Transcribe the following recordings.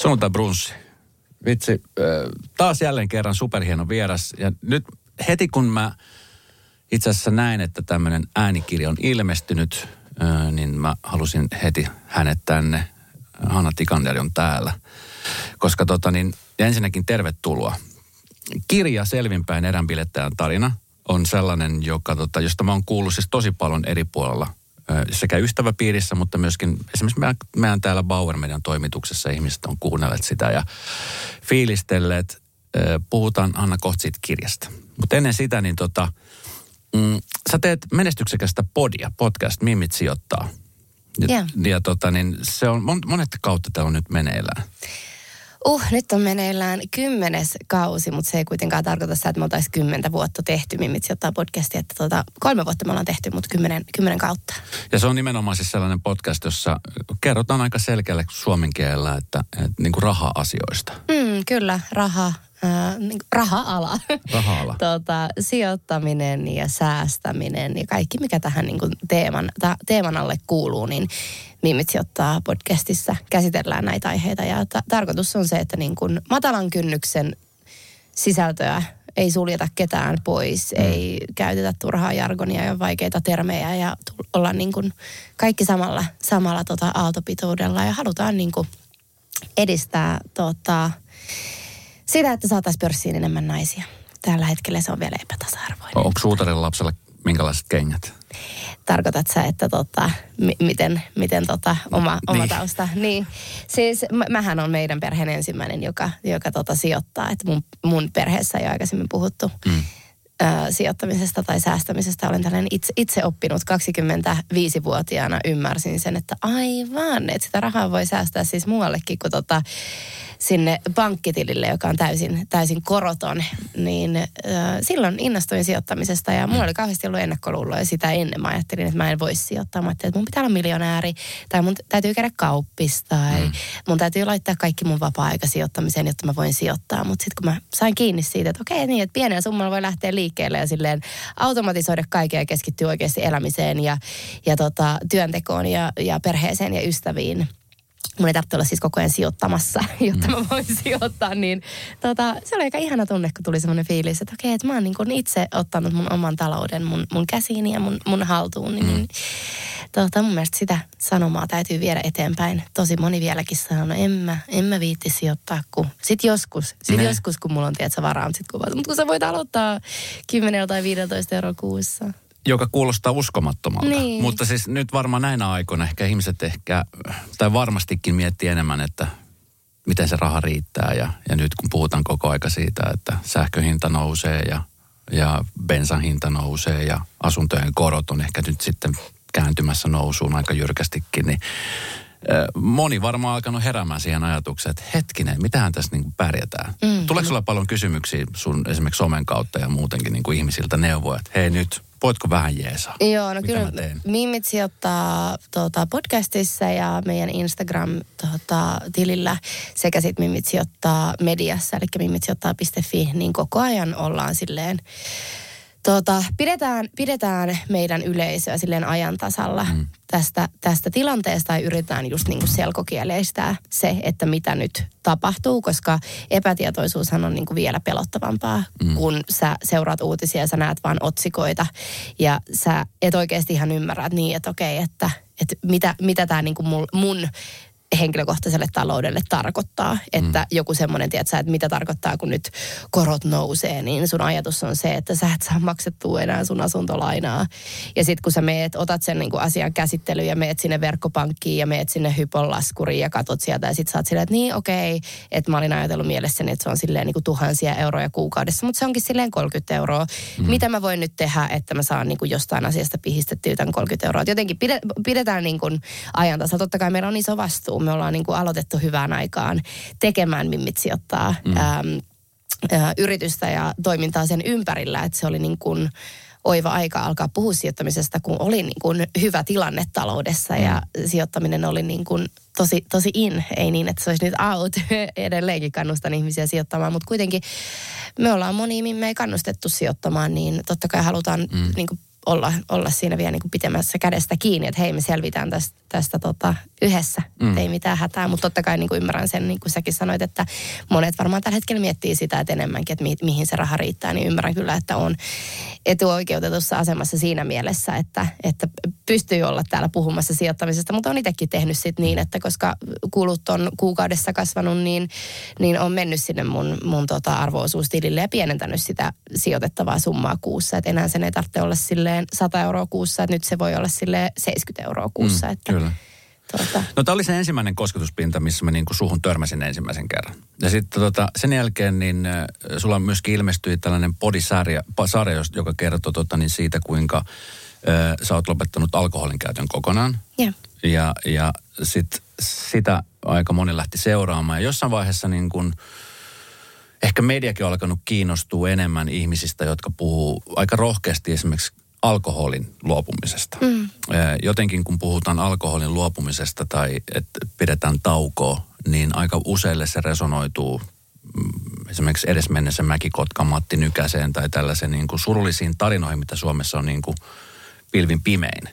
Sunnuntai brunssi. Vitsi, taas jälleen kerran superhieno vieras. Ja nyt heti kun mä itse asiassa näin, että tämmöinen äänikirja on ilmestynyt, niin mä halusin heti hänet tänne. Hanna Tikander on täällä. Koska tota niin, ensinnäkin tervetuloa. Kirja Selvinpäin eränpilettäjän tarina on sellainen, joka, tota, josta mä oon kuullut siis tosi paljon eri puolella sekä ystäväpiirissä, mutta myöskin esimerkiksi meidän, meidän täällä Bauer meidän toimituksessa ihmiset on kuunnelleet sitä ja fiilistelleet. Puhutaan Anna kohta siitä kirjasta. Mutta ennen sitä, niin tota, mm, sä teet menestyksekästä podia, podcast Mimit sijoittaa. Ja, yeah. ja tota, niin se on, monet kautta täällä on nyt meneillään. Uh, nyt on meneillään kymmenes kausi, mutta se ei kuitenkaan tarkoita sitä, että me oltaisiin kymmentä vuotta tehty Mimitsi ottaa podcastia. Että tuota, kolme vuotta me ollaan tehty, mutta kymmenen, kymmenen kautta. Ja se on nimenomaan siis sellainen podcast, jossa kerrotaan aika selkeällä suomen kielellä, että, että niin kuin raha-asioista. Mm, kyllä, raha, äh, niin raha-ala. Raha-ala. tota, sijoittaminen ja säästäminen ja kaikki, mikä tähän niin kuin teeman, ta, teeman alle kuuluu, niin Mimit sijoittaa podcastissa käsitellään näitä aiheita. Ja ta- tarkoitus on se, että niin kuin matalan kynnyksen sisältöä ei suljeta ketään pois, mm. ei käytetä turhaa jargonia ja vaikeita termejä ja olla niin kuin kaikki samalla, samalla tota aaltopitoudella ja halutaan niin kuin edistää tota, sitä, että saataisiin pörssiin enemmän naisia. Tällä hetkellä se on vielä epätasa-arvoinen. Onko suutarin lapsella minkälaiset kengät? Tarkoitat sä, että tota, m- miten, miten tota, oma, oma niin. tausta? Niin. Siis m- mähän on meidän perheen ensimmäinen, joka, joka tota, sijoittaa. Että mun, mun perheessä ei ole aikaisemmin puhuttu. Mm sijoittamisesta tai säästämisestä olen tällainen itse, itse oppinut 25-vuotiaana ymmärsin sen, että aivan, että sitä rahaa voi säästää siis muuallekin kuin tota, sinne pankkitilille, joka on täysin, täysin koroton, niin äh, silloin innostuin sijoittamisesta ja mulla oli kauheasti ollut ennakkoluuloja sitä ennen. Mä ajattelin, että mä en voisi sijoittaa. Mä ajattelin, että mun pitää olla miljonääri tai mun täytyy käydä kauppista tai mm. mun täytyy laittaa kaikki mun vapaa-aika sijoittamiseen, jotta mä voin sijoittaa. Mutta sitten kun mä sain kiinni siitä, että okei niin, että pienellä summalla voi lähteä liikkeelle ja silleen automatisoida kaikkea ja keskittyä oikeasti elämiseen ja, ja tota, työntekoon ja, ja perheeseen ja ystäviin mun ei tarvitse olla siis koko ajan sijoittamassa, jotta mä voin sijoittaa, niin tota, se oli aika ihana tunne, kun tuli semmoinen fiilis, että okei, että mä oon niin kuin itse ottanut mun oman talouden mun, mun käsiini ja mun, mun haltuun, niin, mm. niin tota, mun mielestä sitä sanomaa täytyy viedä eteenpäin. Tosi moni vieläkin sanoo, no en mä, en mä viitti sijoittaa, kun sit joskus, sit ne. joskus, kun mulla on, tiedätkö, varaa, mutta kun, mutta kun sä voit aloittaa 10 tai 15 euroa kuussa joka kuulostaa uskomattomalta. Niin. Mutta siis nyt varmaan näinä aikoina ehkä ihmiset ehkä, tai varmastikin miettii enemmän, että miten se raha riittää. Ja, ja nyt kun puhutaan koko aika siitä, että sähköhinta nousee ja, ja bensan hinta nousee ja asuntojen korot on ehkä nyt sitten kääntymässä nousuun aika jyrkästikin, niin moni varmaan alkanut heräämään siihen ajatukseen, että hetkinen, mitähän tässä niin pärjätään. Mm. Tuleeko sulla paljon kysymyksiä sun esimerkiksi somen kautta ja muutenkin niin kuin ihmisiltä neuvoja, että hei nyt voitko vähän jeesaa? Joo, no kyllä Mimit sijoittaa tuota, podcastissa ja meidän Instagram-tilillä tuota, sekä sitten Mimit sijoittaa mediassa, eli Mimit sijoittaa.fi, niin koko ajan ollaan silleen Tota, pidetään, pidetään meidän yleisöä silleen ajan tasalla mm. tästä, tästä tilanteesta ja yritetään just niin kuin selkokieleistää se, että mitä nyt tapahtuu, koska epätietoisuushan on niin kuin vielä pelottavampaa, mm. kun sä seuraat uutisia ja sä näet vain otsikoita ja sä et oikeasti ihan ymmärrä, että niin, että okei, että, että mitä, mitä tämä niin kuin mun, mun henkilökohtaiselle taloudelle tarkoittaa. Että mm. joku semmoinen, tiedätkö, että mitä tarkoittaa, kun nyt korot nousee, niin sun ajatus on se, että sä et saa maksettua enää sun asuntolainaa. Ja sitten kun sä meet, otat sen niin kuin asian käsittelyyn ja meet sinne verkkopankkiin ja meet sinne hyponlaskuriin ja katot sieltä ja sit sä oot silleen, että niin okei, okay, että mä olin ajatellut mielessäni, että se on silleen niin kuin tuhansia euroja kuukaudessa, mutta se onkin silleen 30 euroa. Mm. Mitä mä voin nyt tehdä, että mä saan niin kuin jostain asiasta pihistettyä tämän 30 euroa. Et jotenkin pidetään niin kuin ajan tasa. Totta kai meillä on iso vastuu alkuun. Me ollaan niin kuin aloitettu hyvään aikaan tekemään Mimmit sijoittaa mm. äm, ä, yritystä ja toimintaa sen ympärillä, että se oli niin kuin oiva aika alkaa puhua sijoittamisesta, kun oli niin kuin hyvä tilanne taloudessa mm. ja sijoittaminen oli niin kuin tosi, tosi in. Ei niin, että se olisi nyt out. Edelleenkin kannustan ihmisiä sijoittamaan, mutta kuitenkin me ollaan moni, me ei kannustettu sijoittamaan, niin totta kai halutaan mm. niin kuin olla, olla siinä vielä niin kuin pitämässä kädestä kiinni, että hei me selvitään tästä, tästä tota, yhdessä, mm. ei mitään hätää. Mutta totta kai niin kuin ymmärrän sen, niin kuin säkin sanoit, että monet varmaan tällä hetkellä miettii sitä, että enemmänkin, että mi, mihin se raha riittää, niin ymmärrän kyllä, että on etuoikeutetussa asemassa siinä mielessä, että, että pystyy olla täällä puhumassa sijoittamisesta, mutta on itsekin tehnyt sit niin, että koska kulut on kuukaudessa kasvanut, niin, niin on mennyt sinne mun, mun tota arvoosuustilille ja pienentänyt sitä sijoitettavaa summaa kuussa, että enää sen ei tarvitse olla silleen 100 euroa kuussa, että nyt se voi olla sille 70 euroa kuussa. Mm, että, kyllä. Tuota. No tämä oli se ensimmäinen kosketuspinta, missä mä niinku suhun törmäsin ensimmäisen kerran. Ja sitten tota, sen jälkeen niin äh, sulla myöskin ilmestyi tällainen podisarja, sarja, joka kertoo tota, niin siitä, kuinka äh, sä oot lopettanut alkoholin käytön kokonaan. Yeah. Ja, ja sit, sitä aika moni lähti seuraamaan. Ja jossain vaiheessa niin kun, ehkä mediakin on alkanut kiinnostua enemmän ihmisistä, jotka puhuu aika rohkeasti esimerkiksi alkoholin luopumisesta. Mm. Jotenkin kun puhutaan alkoholin luopumisesta tai että pidetään taukoa, niin aika useille se resonoituu mm, esimerkiksi edesmennessä Mäkikotka Matti Nykäseen tai tällaisen niin kuin surullisiin tarinoihin, mitä Suomessa on niin kuin pilvin pimein.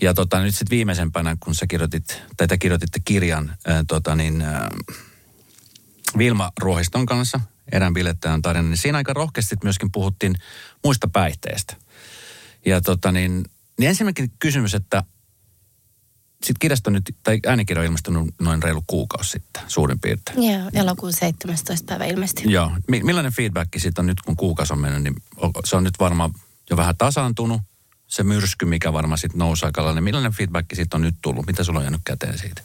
Ja tota, nyt sitten viimeisempänä, kun sä kirjoitit, tai te kirjoititte kirjan ää, tota niin, ää, Vilma Ruohiston kanssa, erään bilettäjän tarina, niin siinä aika rohkeasti myöskin puhuttiin muista päihteistä – ja tota niin, niin ensinnäkin kysymys, että sitten kirjasto nyt, tai äänikirja on ilmestynyt noin reilu kuukausi sitten, suurin piirtein. Joo, elokuun 17. päivä ilmestynyt. Joo. Millainen feedback sitten on nyt, kun kuukausi on mennyt, niin se on nyt varmaan jo vähän tasaantunut, se myrsky, mikä varmaan sitten nousi aika niin millainen feedback siitä on nyt tullut? Mitä sulla on jäänyt käteen siitä?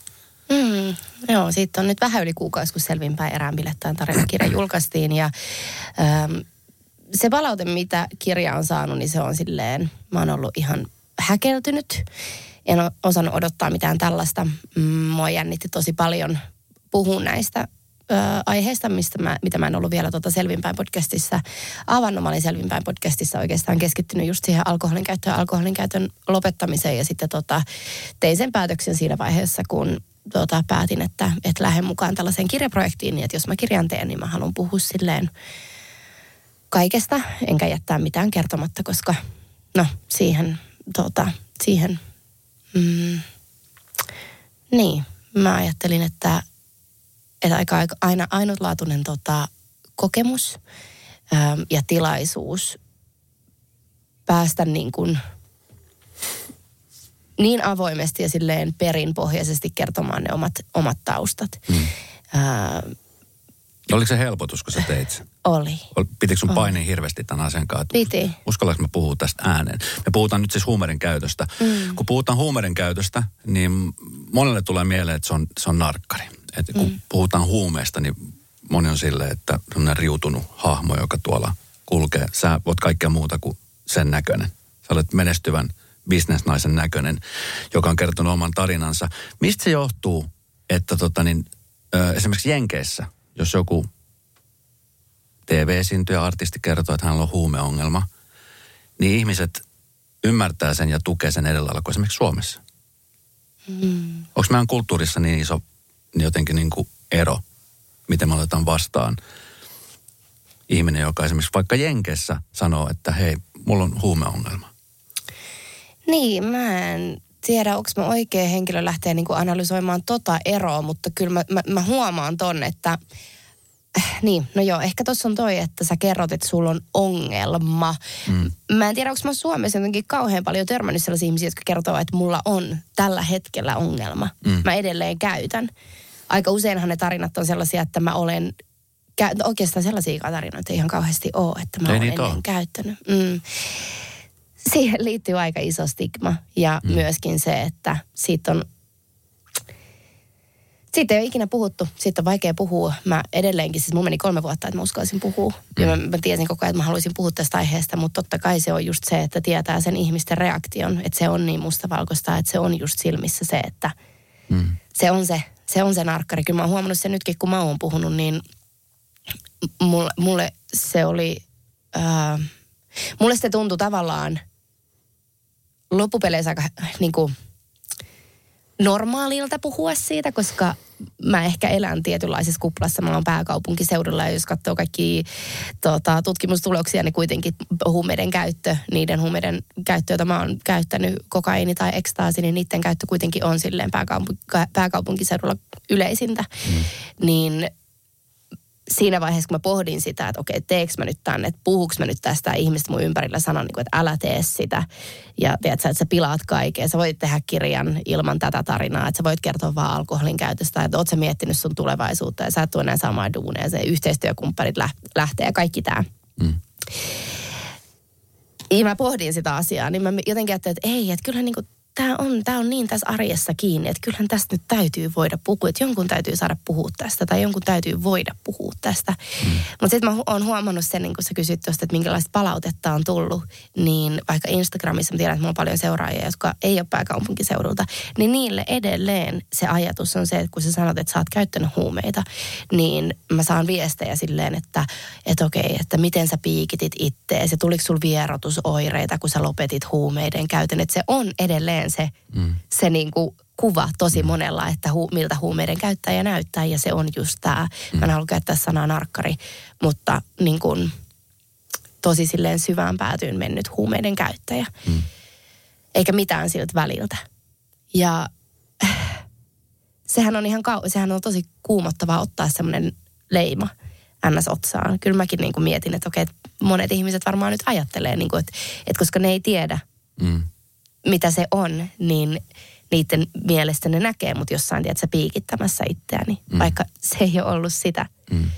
Mm, joo, siitä on nyt vähän yli kuukausi, kun selvinpäin erään bilettäin tarinakirja julkaistiin. Ja ähm, se palaute, mitä kirja on saanut, niin se on silleen, mä oon ollut ihan häkeltynyt. En ole osannut odottaa mitään tällaista. Mm, mua jännitti tosi paljon puhua näistä ö, aiheista, mistä mä, mitä mä en ollut vielä tuota Selvinpäin podcastissa avannut. Mä olin Selvinpäin podcastissa oikeastaan keskittynyt just siihen alkoholin käyttöön alkoholin käytön lopettamiseen. Ja sitten tota, tein sen päätöksen siinä vaiheessa, kun tota, päätin, että, että lähden mukaan tällaiseen kirjaprojektiin. Niin että jos mä kirjan teen, niin mä haluan puhua silleen kaikesta, enkä jättää mitään kertomatta, koska no siihen, tota, siihen, mm, niin, mä ajattelin, että, että aika, aika aina ainutlaatuinen tota, kokemus ää, ja tilaisuus päästä niin kuin niin avoimesti ja silleen perinpohjaisesti kertomaan ne omat, omat taustat. Mm. Ää, Oliko se helpotus, kun sä teit sen? Oli. Pitikö sun paine hirveästi tämän asian kanssa? Piti. Uskallanko mä puhua tästä ääneen? Me puhutaan nyt siis huumeiden käytöstä. Mm. Kun puhutaan huumeiden käytöstä, niin monelle tulee mieleen, että se on, se on narkkari. Et kun mm. puhutaan huumeesta, niin moni on silleen, että on riutunut hahmo, joka tuolla kulkee. Sä voit kaikkea muuta kuin sen näköinen. Sä olet menestyvän bisnesnaisen näköinen, joka on kertonut oman tarinansa. Mistä se johtuu, että tota niin, esimerkiksi Jenkeissä – jos joku TV-esiintyjä, artisti kertoo, että hänellä on huumeongelma, niin ihmiset ymmärtää sen ja tukee sen edellä kuin esimerkiksi Suomessa. Mm. Onko meidän kulttuurissa niin iso niin jotenkin niin kuin ero, miten me otetaan vastaan ihminen, joka esimerkiksi vaikka Jenkessä sanoo, että hei, mulla on huumeongelma. Niin, mä en tiedä, onko mä oikea henkilö lähteä niin kuin analysoimaan tota eroa, mutta kyllä mä, mä, mä huomaan ton, että äh, niin, no joo, ehkä tuossa on toi, että sä kerrot, että sulla on ongelma. Mm. Mä en tiedä, onko mä Suomessa jotenkin kauhean paljon törmännyt sellaisia ihmisiä, jotka kertoo, että mulla on tällä hetkellä ongelma. Mm. Mä edelleen käytän. Aika useinhan ne tarinat on sellaisia, että mä olen oikeastaan sellaisia tarinoita ei ihan kauheasti ole, että mä olen ennen ole. käyttänyt. Mm siihen liittyy aika iso stigma ja mm. myöskin se, että siitä on siitä ei ole ikinä puhuttu. Siitä on vaikea puhua. Mä edelleenkin, siis mun meni kolme vuotta, että mä uskallisin puhua. Mm. Ja mä, mä tiesin koko ajan, että mä haluaisin puhua tästä aiheesta, mutta totta kai se on just se, että tietää sen ihmisten reaktion. Että se on niin mustavalkoista, että se on just silmissä se, että mm. se on se, se on se narkkari. Kyllä mä oon huomannut sen nytkin, kun mä oon puhunut, niin mulle, mulle se oli, äh, mulle se tuntui tavallaan – loppupeleissä aika niin kuin, normaalilta puhua siitä, koska mä ehkä elän tietynlaisessa kuplassa. Mä oon pääkaupunkiseudulla ja jos katsoo kaikki tota, tutkimustuloksia, niin kuitenkin huumeiden käyttö, niiden huumeiden käyttö, joita mä oon käyttänyt, kokaini tai ekstaasi, niin niiden käyttö kuitenkin on silleen pääkaupunki, pääkaupunkiseudulla yleisintä. Mm. Niin siinä vaiheessa, kun mä pohdin sitä, että okei, teekö mä nyt tänne, että puhuks mä nyt tästä, ihmiset mun ympärillä sanon, niin että älä tee sitä. Ja tiedät että sä pilaat kaiken. Sä voit tehdä kirjan ilman tätä tarinaa, että sä voit kertoa vaan alkoholin käytöstä, että oot sä miettinyt sun tulevaisuutta ja sä et tule enää samaa duuneja, se yhteistyökumppanit lähtee ja kaikki tämä. Mm. Ja mä pohdin sitä asiaa, niin mä jotenkin ajattelin, että ei, että kyllähän niin kuin tämä on, tää on niin tässä arjessa kiinni, että kyllähän tästä nyt täytyy voida puhua, että jonkun täytyy saada puhua tästä tai jonkun täytyy voida puhua tästä. Mm. Mutta sitten mä oon huomannut sen, niin kun sä kysyt tuosta, että minkälaista palautetta on tullut, niin vaikka Instagramissa mä tiedän, että mulla on paljon seuraajia, jotka ei ole pääkaupunkiseudulta, niin niille edelleen se ajatus on se, että kun sä sanot, että sä oot käyttänyt huumeita, niin mä saan viestejä silleen, että, että okei, että miten sä piikitit ittees ja tuliko sul vierotusoireita, kun sä lopetit huumeiden käytön, että se on edelleen edelleen se, mm. se niin kuin kuva tosi mm. monella, että hu, miltä huumeiden käyttäjä näyttää ja se on just tämä. Mm. Mä en halua käyttää sanaa narkkari, mutta niin kuin, tosi silleen syvään päätyyn mennyt huumeiden käyttäjä. Mm. Eikä mitään siltä väliltä. Ja sehän on ihan kau- sehän on tosi kuumottavaa ottaa semmoinen leima ns. otsaan. Kyllä mäkin niin kuin mietin, että okei, monet ihmiset varmaan nyt ajattelee, niin kuin, että, että koska ne ei tiedä, mm mitä se on, niin niiden mielestä ne näkee mut jossain, tiedätkö, piikittämässä itseäni, mm. vaikka se ei ole ollut sitä. Mm.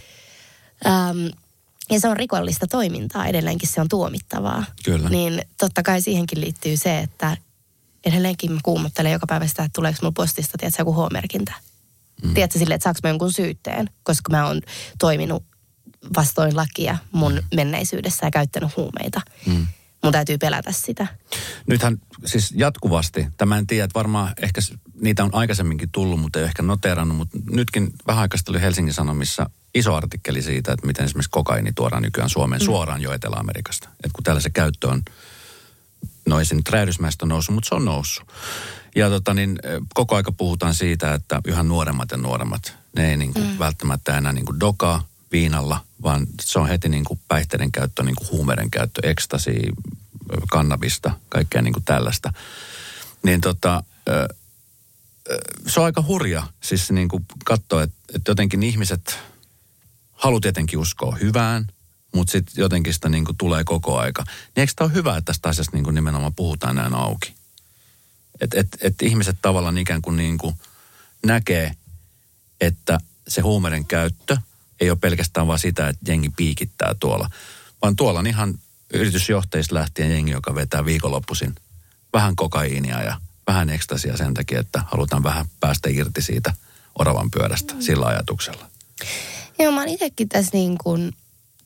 Um, ja se on rikollista toimintaa, edelleenkin se on tuomittavaa. Kyllä. Niin totta kai siihenkin liittyy se, että edelleenkin mä kuumottelen joka päivä sitä, että tuleeko mulla postista, tiedätkö, joku huomerkintä. Mm. Tiedätkö silleen, että saanko mä jonkun syytteen, koska mä oon toiminut vastoin lakia mun mm. menneisyydessä ja käyttänyt huumeita. Mm mun täytyy pelätä sitä. Nythän siis jatkuvasti, tämä en tiedä, että varmaan ehkä niitä on aikaisemminkin tullut, mutta ei ehkä noterannut, mutta nytkin vähän aikaista oli Helsingin Sanomissa iso artikkeli siitä, että miten esimerkiksi kokaini tuodaan nykyään Suomeen mm. suoraan jo Etelä-Amerikasta. Että kun täällä se käyttö on, no ei se nyt räjähdysmäistä noussut, mutta se on noussut. Ja tota niin, koko aika puhutaan siitä, että yhä nuoremmat ja nuoremmat, ne ei niin kuin mm. välttämättä enää niin kuin dokaa viinalla, vaan se on heti niin kuin päihteiden käyttö, niin kuin huumeiden käyttö, ekstasi, kannabista, kaikkea niin kuin tällaista. Niin tota, se on aika hurja siis niin kuin katsoa, että, että jotenkin ihmiset haluaa tietenkin uskoa hyvään, mutta sitten jotenkin sitä niin kuin tulee koko aika. Niin eikö tämä ole hyvä, että tästä asiasta niin kuin nimenomaan puhutaan näin auki? Että et, et ihmiset tavallaan ikään kuin, niin kuin näkee, että se huumeiden käyttö – ei ole pelkästään vaan sitä, että jengi piikittää tuolla, vaan tuolla on ihan yritysjohtajista lähtien jengi, joka vetää viikonloppuisin vähän kokaiinia ja vähän ekstasia sen takia, että halutaan vähän päästä irti siitä oravan pyörästä mm. sillä ajatuksella. Joo, mä oon itsekin tässä niin kuin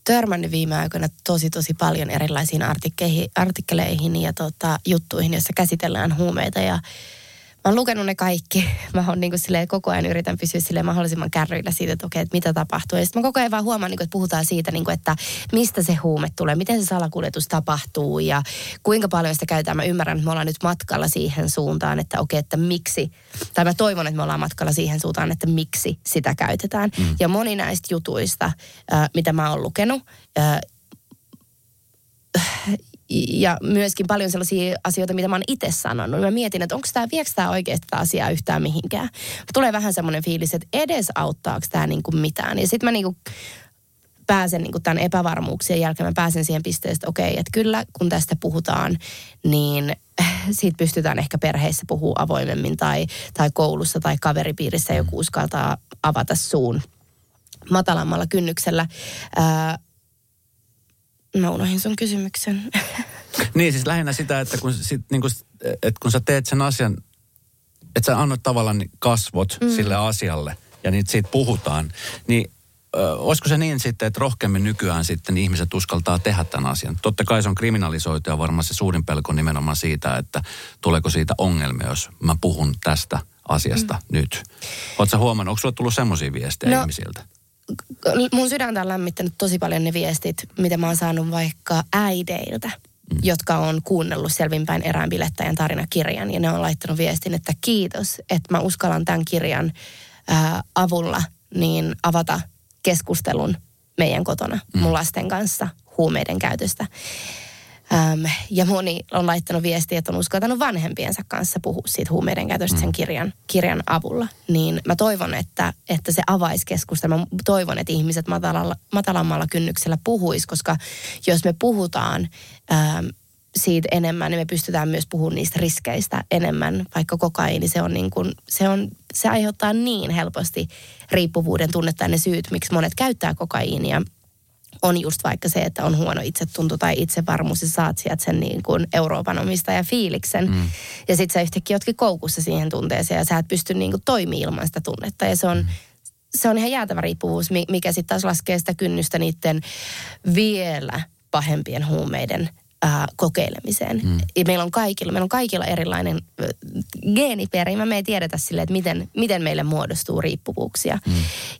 törmännyt viime aikoina tosi tosi paljon erilaisiin artikkeleihin ja tota, juttuihin, joissa käsitellään huumeita ja mä oon lukenut ne kaikki. Mä oon niin kuin koko ajan yritän pysyä sille mahdollisimman kärryillä siitä, että okei, että mitä tapahtuu. Ja sitten mä koko ajan vaan huomaan, niin kuin, että puhutaan siitä, niin kuin, että mistä se huume tulee, miten se salakuljetus tapahtuu ja kuinka paljon sitä käytetään. Mä ymmärrän, että me ollaan nyt matkalla siihen suuntaan, että okei, että miksi, tai mä toivon, että me ollaan matkalla siihen suuntaan, että miksi sitä käytetään. Mm. Ja moni näistä jutuista, äh, mitä mä oon lukenut, äh, ja myöskin paljon sellaisia asioita, mitä mä oon itse sanonut. Mä mietin, että onko tämä, viekö tämä oikeasti tätä asiaa yhtään mihinkään. Tulee vähän semmoinen fiilis, että edes auttaako tämä niinku mitään. Ja sitten mä niinku pääsen niinku tämän epävarmuuksien jälkeen, mä pääsen siihen pisteeseen, että okei, että kyllä kun tästä puhutaan, niin siitä pystytään ehkä perheissä puhua avoimemmin tai, tai koulussa tai kaveripiirissä joku uskaltaa avata suun matalammalla kynnyksellä. Mä unohin sun kysymyksen. niin, siis lähinnä sitä, että kun, sit, niin kun, että kun sä teet sen asian, että sä annat tavallaan kasvot mm. sille asialle ja niitä siitä puhutaan, niin ö, olisiko se niin sitten, että rohkeammin nykyään sitten ihmiset uskaltaa tehdä tämän asian? Totta kai se on kriminalisoitu ja varmaan se suurin pelko nimenomaan siitä, että tuleeko siitä ongelmia, jos mä puhun tästä asiasta mm. nyt. Oletko huomannut, onko sulla tullut semmoisia viestejä no, ihmisiltä? Mun sydäntä on lämmittänyt tosi paljon ne viestit, mitä mä oon saanut vaikka äideiltä, mm. jotka on kuunnellut selvinpäin erään bilettäjän tarinakirjan. Ja ne on laittanut viestin, että kiitos, että mä uskallan tämän kirjan ää, avulla niin avata keskustelun meidän kotona mm. mun lasten kanssa huumeiden käytöstä. Öm, ja moni on laittanut viestiä, että on uskaltanut vanhempiensa kanssa puhua siitä huumeiden käytöstä mm. sen kirjan, kirjan avulla. Niin mä toivon, että, että se avaisi keskustelua. Mä toivon, että ihmiset matalalla, matalammalla kynnyksellä puhuis, koska jos me puhutaan öm, siitä enemmän, niin me pystytään myös puhumaan niistä riskeistä enemmän, vaikka kokaiini, se on niin kuin, se, on, se aiheuttaa niin helposti riippuvuuden tunnetta ja ne syyt, miksi monet käyttää kokaiinia on just vaikka se, että on huono itsetunto tai itsevarmuus ja saat sieltä sen niin kuin Euroopan omistaja fiiliksen. Mm. Ja sit sä yhtäkkiä ootkin koukussa siihen tunteeseen ja sä et pysty niin kuin toimimaan ilman sitä tunnetta. Ja se on, mm. se on ihan jäätävä riippuvuus, mikä sitten taas laskee sitä kynnystä niiden vielä pahempien huumeiden äh, kokeilemiseen. Mm. Ja meillä on kaikilla, meillä on kaikilla erilainen geeniperimä. Me ei tiedetä sille, että miten, miten meille muodostuu riippuvuuksia. Mm.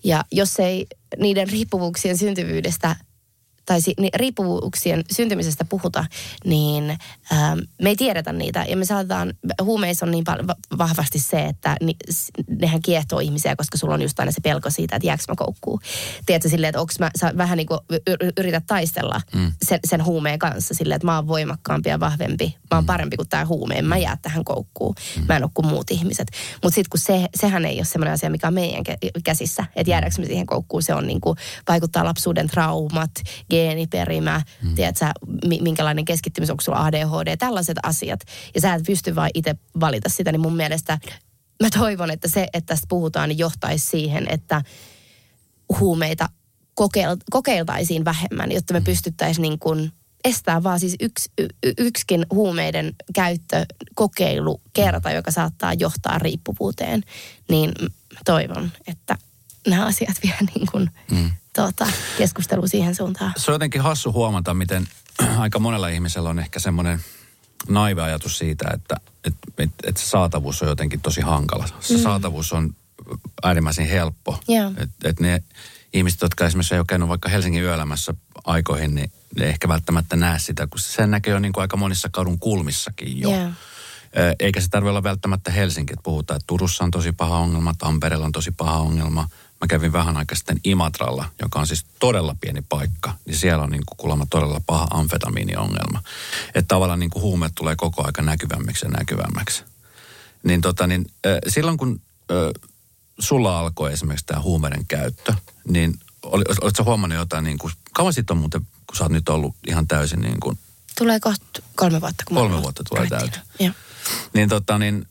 Ja jos ei niiden riippuvuuksien syntyvyydestä tai si, niin riippuvuuksien syntymisestä puhuta, niin ähm, me ei tiedetä niitä. Ja me saatetaan, huumeissa on niin vahvasti se, että ni, nehän kiehtoo ihmisiä, koska sulla on just aina se pelko siitä, että jääkö mä koukkuu. Tiedätkö silleen, että onko mä, sä vähän niin kuin yrität taistella mm. sen, sen huumeen kanssa silleen, että mä oon voimakkaampi ja vahvempi. Mä oon mm. parempi kuin tämä huume, en mä jää tähän koukkuun. Mm. Mä en ole kuin muut ihmiset. Mutta sitten kun se, sehän ei ole semmoinen asia, mikä on meidän käsissä, että jäädäänkö me siihen koukkuun, se on niin kuin, vaikuttaa lapsuuden traumat, geeniperimä, mm. tiedätkö, minkälainen keskittymis, onko sulla ADHD, tällaiset asiat. Ja sä et pysty vain itse valita sitä, niin mun mielestä mä toivon, että se, että tästä puhutaan, niin johtaisi siihen, että huumeita kokeil- kokeiltaisiin vähemmän, jotta me mm. pystyttäisiin niin kuin estää vaan siis yks, y, yksikin huumeiden käyttö, kokeilu, kerta, joka saattaa johtaa riippuvuuteen. Niin toivon, että nämä asiat vie niin kuin mm tuota, keskustelu siihen suuntaan. Se on jotenkin hassu huomata, miten aika monella ihmisellä on ehkä semmoinen naive ajatus siitä, että, että, että, että saatavuus on jotenkin tosi hankala. Se mm. saatavuus on äärimmäisen helppo. Yeah. Että et ne ihmiset, jotka esimerkiksi ei ole käynyt vaikka Helsingin yöelämässä aikoihin, niin ne ehkä välttämättä näe sitä, kun sen näkee jo niin kuin aika monissa kadun kulmissakin jo. Yeah. Eikä se tarvitse olla välttämättä Helsinki, että puhutaan, että Turussa on tosi paha ongelma, Tampereella on tosi paha ongelma, Mä kävin vähän aikaa sitten Imatralla, joka on siis todella pieni paikka. Niin siellä on niin kuin kuulemma todella paha amfetamiiniongelma. Että tavallaan niin kuin huumeet tulee koko aika näkyvämmiksi ja näkyvämmäksi. Niin, tota, niin äh, silloin kun äh, sulla alkoi esimerkiksi tämä huumeiden käyttö, niin oli, olitko huomannut jotain, niin kuin, kauan sitten on muuten, kun sä oot nyt ollut ihan täysin niin kuin... Tulee kohta kolme vuotta. Kun kolme vuotta tulee täyteen. Niin, tota, niin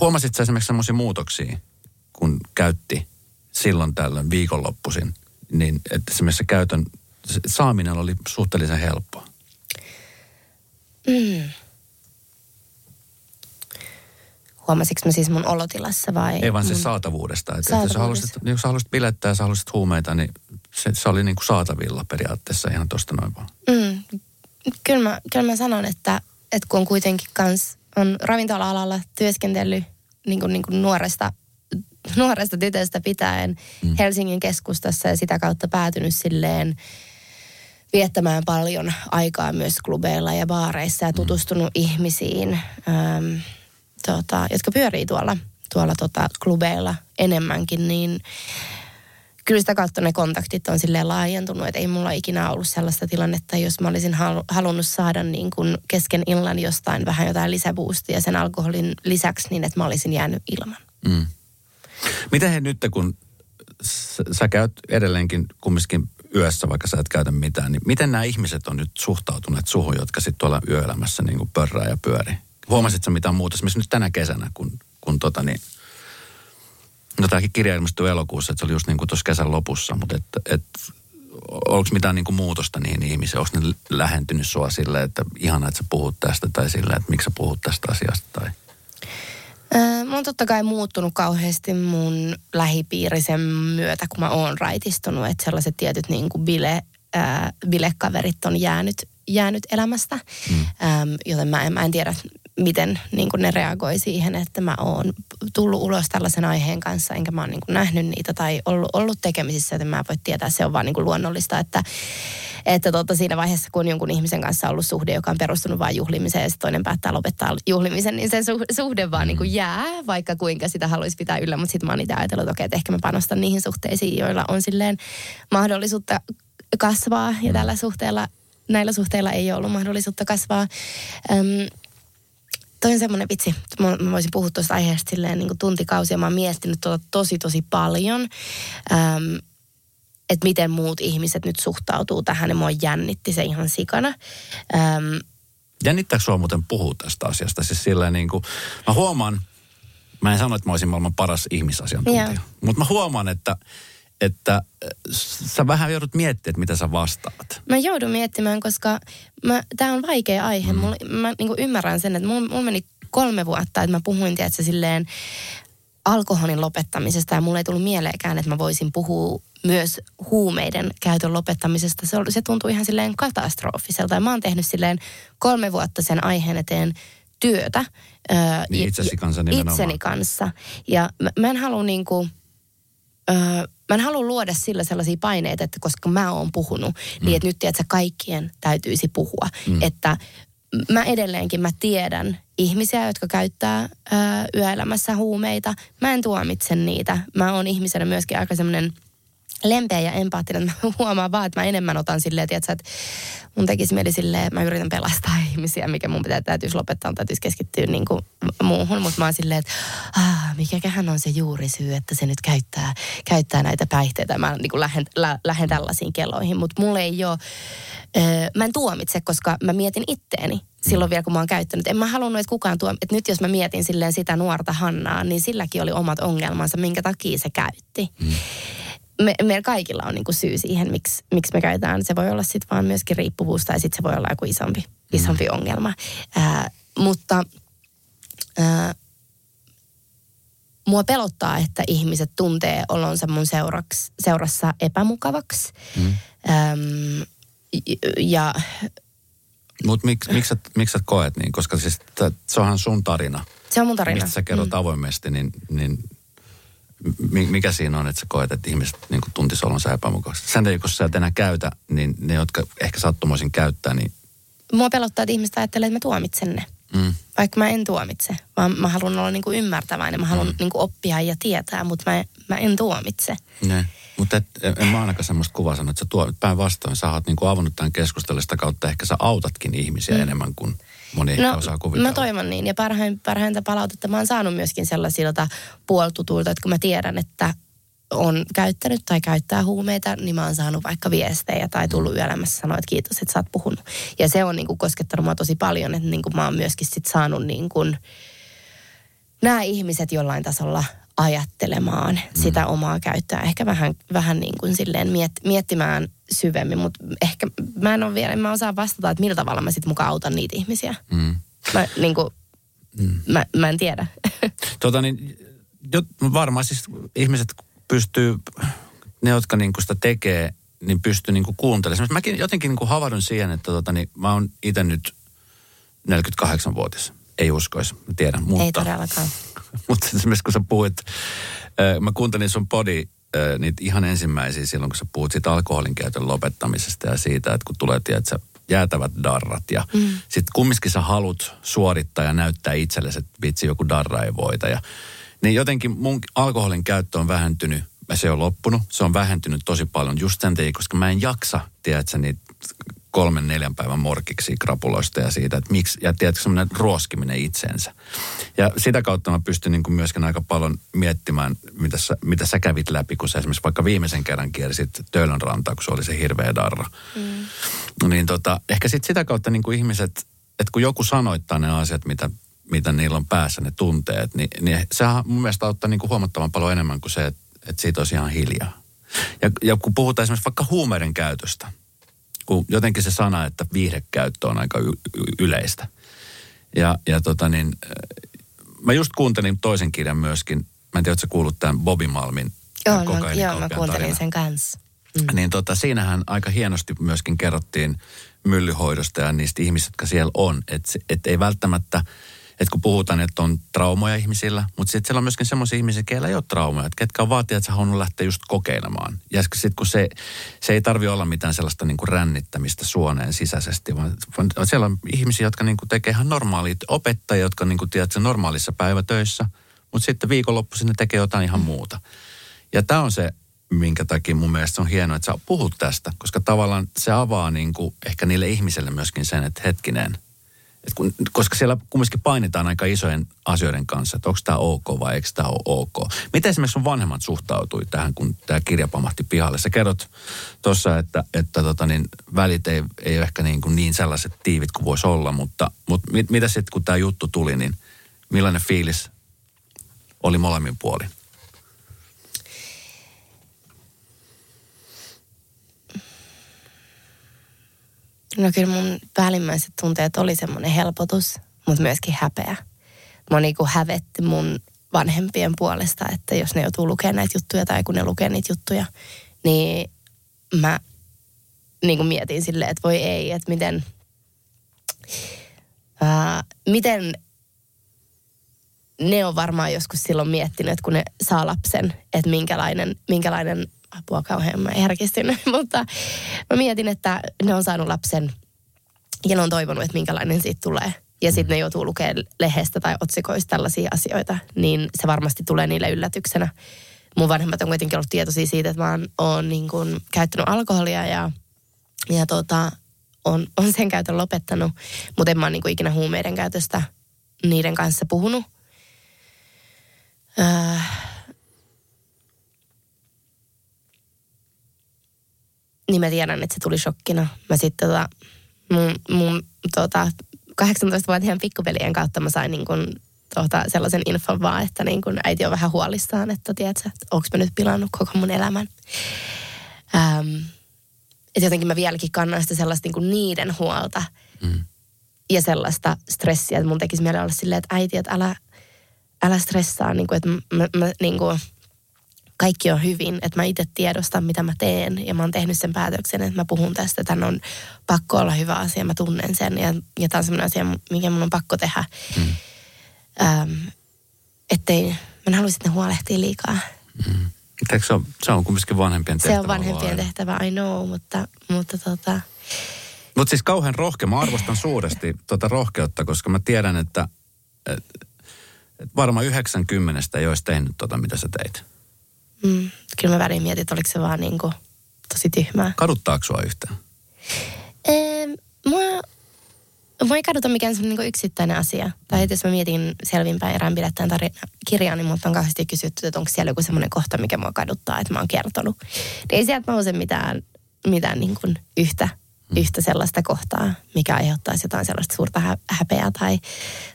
huomasitko esimerkiksi sellaisia muutoksia, kun käytti silloin tällöin viikonloppuisin, niin että esimerkiksi käytön saaminen oli suhteellisen helppoa. Mm. Huomasitko mä siis mun olotilassa vai? Ei vaan se saatavuudesta. Että, että jos, halusit, jos halusit bilettää ja sä halusit huumeita, niin se, se oli niin kuin saatavilla periaatteessa ihan tuosta noin vaan. Mm. Kyllä, mä, kyllä mä sanon, että, että kun on kuitenkin kans, on ravintola-alalla työskentellyt niin kuin, niin kuin nuoresta nuoresta tytöstä pitäen mm. Helsingin keskustassa ja sitä kautta päätynyt silleen viettämään paljon aikaa myös klubeilla ja baareissa ja mm. tutustunut mm. ihmisiin, ähm, tota, jotka pyörii tuolla, tuolla tota, klubeilla enemmänkin, niin kyllä sitä kautta ne kontaktit on silleen laajentunut, että ei mulla ikinä ollut sellaista tilannetta, jos mä olisin halunnut saada niin kuin kesken illan jostain vähän jotain lisäboostia sen alkoholin lisäksi niin, että mä olisin jäänyt ilman. Mm. Miten he nyt, kun sä käyt edelleenkin kumminkin yössä, vaikka sä et käytä mitään, niin miten nämä ihmiset on nyt suhtautuneet suhun, jotka sitten tuolla yöelämässä niin kuin pörrää ja pyöri? Huomasitko mitään muuta esimerkiksi nyt tänä kesänä, kun, kun tota niin, no tämäkin kirja ilmestyi elokuussa, että se oli just niin kuin tuossa kesän lopussa, mutta et, et, onko mitään niin kuin muutosta niihin ihmisiin? Onko ne lähentynyt sua silleen, että ihana, että sä puhut tästä tai silleen, että miksi sä puhut tästä asiasta tai... Mä oon totta kai muuttunut kauheasti mun lähipiirisen myötä, kun mä oon raitistunut. Että sellaiset tietyt niin kuin bile, ää, bilekaverit on jäänyt, jäänyt elämästä. Mm. Ähm, joten mä en, mä en tiedä, miten niin kuin ne reagoi siihen, että mä oon tullut ulos tällaisen aiheen kanssa, enkä mä oon niin kuin nähnyt niitä tai ollut, ollut tekemisissä, että mä voi tietää, se on vaan niin kuin luonnollista, että, että tota siinä vaiheessa, kun jonkun ihmisen kanssa on ollut suhde, joka on perustunut vain juhlimiseen ja toinen päättää lopettaa juhlimisen, niin se suhde vaan niin kuin mm. jää, vaikka kuinka sitä haluaisi pitää yllä, mutta sitten mä oon itse ajatellut, että okei, että ehkä mä panostan niihin suhteisiin, joilla on silleen mahdollisuutta kasvaa ja mm. tällä suhteella näillä suhteilla ei ole ollut mahdollisuutta kasvaa. Öm, toi on semmoinen vitsi, mä, mä voisin puhua tuosta aiheesta silleen niin tuntikausia. Mä oon miettinyt tuota tosi tosi paljon, öm, että miten muut ihmiset nyt suhtautuu tähän ja mua jännitti se ihan sikana. Öm, Jännittääkö sua muuten puhua tästä asiasta? Siis silleen niin kuin, mä huomaan, mä en sano, että mä olisin maailman paras ihmisasiantuntija, mutta mä huomaan, että että äh, sä vähän joudut miettimään, että mitä sä vastaat. Mä joudun miettimään, koska tämä on vaikea aihe. Mm. Mulla, mä niinku ymmärrän sen, että mulla, mulla meni kolme vuotta, että mä puhuin, tiedätkö, silleen alkoholin lopettamisesta ja mulle ei tullut mieleenkään, että mä voisin puhua myös huumeiden käytön lopettamisesta. Se, se tuntui ihan silleen katastrofiselta ja mä oon tehnyt silleen kolme vuotta sen aiheen eteen työtä. Niin itsesi kanssa nimenomaan. Itseni kanssa. Ja mä, mä en halua niinku, öö, mä en halua luoda sillä sellaisia paineita, että koska mä oon puhunut, niin mm. niin että nyt tiedät, kaikkien täytyisi puhua. Mm. Että mä edelleenkin mä tiedän ihmisiä, jotka käyttää ö, yöelämässä huumeita. Mä en tuomitse niitä. Mä oon ihmisenä myöskin aika semmoinen lempeä ja empaattinen. Mä huomaan vaan, että mä enemmän otan silleen, että mun tekisi mieli silleen, että mä yritän pelastaa ihmisiä, mikä mun pitää, täytyisi lopettaa, on täytyisi keskittyä niin kuin muuhun. Mutta mä oon silleen, että ah, mikäköhän on se juuri syy, että se nyt käyttää, käyttää näitä päihteitä. Mä niin kuin lähden, lä, lähden tällaisiin kelloihin, mutta mulle ei ole, öö, mä en tuomitse, koska mä mietin itteeni silloin vielä, kun mä oon käyttänyt. En mä halunnut, että kukaan tuo, että nyt jos mä mietin silleen sitä nuorta Hannaa, niin silläkin oli omat ongelmansa, minkä takia se käytti. Mm me, meillä kaikilla on niin kuin syy siihen, miksi, miksi me käytetään. Se voi olla sitten vaan myöskin riippuvuus tai sitten se voi olla joku isompi, isompi mm. ongelma. Ää, mutta ää, mua pelottaa, että ihmiset tuntee olonsa mun seuraks, seurassa epämukavaksi. Mm. Äm, ja... Mutta miksi miksi sä, miksi sä koet niin? Koska siis t- se onhan sun tarina. Se on mun tarina. Mistä sä kerrot mm. avoimesti, niin, niin mikä siinä on, että sä koet, että ihmiset niin tuntis olonsa epämukavasti? Sen takia, kun sä et enää käytä, niin ne, jotka ehkä sattumoisin käyttää, niin... Mua pelottaa, että ihmiset ajattelee, että mä tuomitsen ne. Mm. Vaikka mä en tuomitse, vaan mä haluan olla niin kuin ymmärtäväinen, mä haluan mm. niin kuin oppia ja tietää, mutta mä, mä en tuomitse. Ne. Mutta et, en mä ainakaan semmoista kuvaa sano, että sä tuo, päinvastoin sä oot niin kuin avannut tämän keskustelusta kautta, ehkä sä autatkin ihmisiä mm. enemmän kuin moni no, osaa kuvitella. Mä toivon niin. Ja parhain, parhainta palautetta mä oon saanut myöskin sellaisilta puoltutuilta, että kun mä tiedän, että on käyttänyt tai käyttää huumeita, niin mä oon saanut vaikka viestejä tai tullut yöelämässä sanoa, että kiitos, että sä oot puhunut. Ja se on niin kuin koskettanut mua tosi paljon, että niin kuin mä oon myöskin sit saanut niin kuin, nämä ihmiset jollain tasolla ajattelemaan mm. sitä omaa käyttöä. Ehkä vähän, vähän niin kuin silleen miet, miettimään syvemmin, mutta ehkä mä en ole vielä, en mä osaa vastata, että millä tavalla mä sitten mukaan autan niitä ihmisiä. Mm. Mä, niin kuin, mm. mä, mä en tiedä. Tota niin, varmaan siis ihmiset pystyy, ne jotka niin kuin sitä tekee, niin pystyy niin kuin kuuntelemaan. Mäkin jotenkin niin kuin havahdun siihen, että tota, niin, mä oon itse nyt 48-vuotias. Ei uskoisi, mä tiedän. Mutta, Ei todellakaan. mutta esimerkiksi kun sä puhuit, mä kuuntelin sun podi niitä ihan ensimmäisiä silloin, kun sä puhut siitä alkoholin käytön lopettamisesta ja siitä, että kun tulee, tiedät, jäätävät darrat ja mm. sitten kumminkin sä halut suorittaa ja näyttää itsellesi, että vitsi joku darra ei voita. Ja, niin jotenkin mun alkoholin käyttö on vähentynyt se on loppunut. Se on vähentynyt tosi paljon just sen takia, koska mä en jaksa, tiedätkö, niitä kolmen neljän päivän morkiksi krapuloista ja siitä, että miksi, ja tiedätkö, semmoinen ruoskiminen itseensä. Ja sitä kautta mä pystyn niin kuin myöskin aika paljon miettimään, mitä sä, mitä sä kävit läpi, kun sä esimerkiksi vaikka viimeisen kerran kiersit Töölön rantaa, kun se oli se hirveä darra. Mm. Niin tota, ehkä sit sitä kautta niin kuin ihmiset, että kun joku sanoittaa ne asiat, mitä, mitä niillä on päässä, ne tunteet, niin, niin sehän mun mielestä auttaa niin kuin huomattavan paljon enemmän kuin se, että, että siitä olisi ihan hiljaa. Ja, ja kun puhutaan esimerkiksi vaikka huumeiden käytöstä, kun jotenkin se sana, että viihdekäyttö on aika y- yleistä. Ja, ja tota niin, mä just kuuntelin toisen kirjan myöskin, mä en tiedä, sä kuullut tämän Bobby Malmin Joo, mä, joo, mä kuuntelin tarina. sen kanssa. Mm. Niin tota, siinähän aika hienosti myöskin kerrottiin myllyhoidosta ja niistä ihmisistä, jotka siellä on. Että et ei välttämättä että kun puhutaan, että on traumoja ihmisillä, mutta sitten siellä on myöskin semmoisia ihmisiä, keillä ei ole traumoja, että ketkä on vaatia, että sä halunnut lähteä just kokeilemaan. Ja sitten kun se, se ei tarvi olla mitään sellaista niin kuin rännittämistä suoneen sisäisesti, vaan, siellä on ihmisiä, jotka niin kuin tekee ihan normaalit opettajia, jotka niin kuin, tiedät, normaalissa päivätöissä, mutta sitten viikonloppuisin ne tekee jotain ihan muuta. Ja tämä on se, minkä takia mun mielestä on hienoa, että sä puhut tästä, koska tavallaan se avaa niin kuin ehkä niille ihmisille myöskin sen, että hetkinen, et kun, koska siellä kumminkin painetaan aika isojen asioiden kanssa, että onko tämä ok vai eikö tämä ole ok. Miten esimerkiksi sun vanhemmat suhtautui tähän, kun tämä kirja pamahti pihalle? Sä kerrot tuossa, että, että tota niin, välit ei, ei ehkä niin, kuin niin sellaiset tiivit kuin voisi olla, mutta, mutta mit, mitä sitten kun tämä juttu tuli, niin millainen fiilis oli molemmin puolin? No kyllä mun päällimmäiset tunteet oli semmoinen helpotus, mutta myöskin häpeä. Mä niinku hävetti mun vanhempien puolesta, että jos ne joutuu lukemaan näitä juttuja tai kun ne lukee niitä juttuja, niin mä niin kuin mietin silleen, että voi ei, että miten, ää, miten ne on varmaan joskus silloin miettinyt, kun ne saa lapsen, että minkälainen, minkälainen apua kauhean mä herkistyn, mutta mä mietin, että ne on saanut lapsen ja ne on toivonut, että minkälainen siitä tulee. Ja sitten ne joutuu lukemaan lehdestä tai otsikoista tällaisia asioita, niin se varmasti tulee niille yllätyksenä. Mun vanhemmat on kuitenkin ollut tietoisia siitä, että mä oon, oon niin kuin käyttänyt alkoholia ja, ja tota, on, on sen käytön lopettanut, mutta en mä oon niin ikinä huumeiden käytöstä niiden kanssa puhunut. Öö, niin mä tiedän, että se tuli shokkina. Mä sitten tota, mun, mun tota, 18-vuotiaan pikkupelien kautta mä sain niin kun, tota, sellaisen infon vaan, että niin kun äiti on vähän huolissaan, että tiedätkö, että onko mä nyt pilannut koko mun elämän. Ähm, että jotenkin mä vieläkin kannan sitä sellaista niin kuin niiden huolta mm. ja sellaista stressiä, että mun tekisi mieleen olla silleen, että äiti, että älä, älä stressaa, niin kuin, että mä, mä niin kuin, kaikki on hyvin, että mä itse tiedostan, mitä mä teen ja mä oon tehnyt sen päätöksen, että mä puhun tästä, tämän on pakko olla hyvä asia, mä tunnen sen ja, ja tämä on sellainen asia, mikä mun on pakko tehdä. Mm. Ähm, ettei, mä en haluaisi, että ne huolehtii liikaa. Mm. Se on, se on kumminkin vanhempien tehtävä. Se on vanhempien tehtävä, I know, mutta, mutta tota... Mutta siis kauhean rohkea. Mä arvostan suuresti tuota rohkeutta, koska mä tiedän, että, että, että varmaan 90 ei olisi tehnyt tota, mitä sä teit. Mm. Kyllä mä väliin mietin, että oliko se vaan niin kuin tosi tyhmää. Kaduttaako sua yhtään? Ehm, mua, mua ei kaduta mikään niin yksittäinen asia. Tai jos mä mietin selvinpäin erään bilettäen tarina kirjaa, niin multa on kauheasti kysytty, että onko siellä joku semmoinen kohta, mikä mua kaduttaa, että mä oon kertonut. Niin ei sieltä nouse mitään, mitään niin kuin yhtä, mm. yhtä sellaista kohtaa, mikä aiheuttaisi jotain sellaista suurta häpeää tai,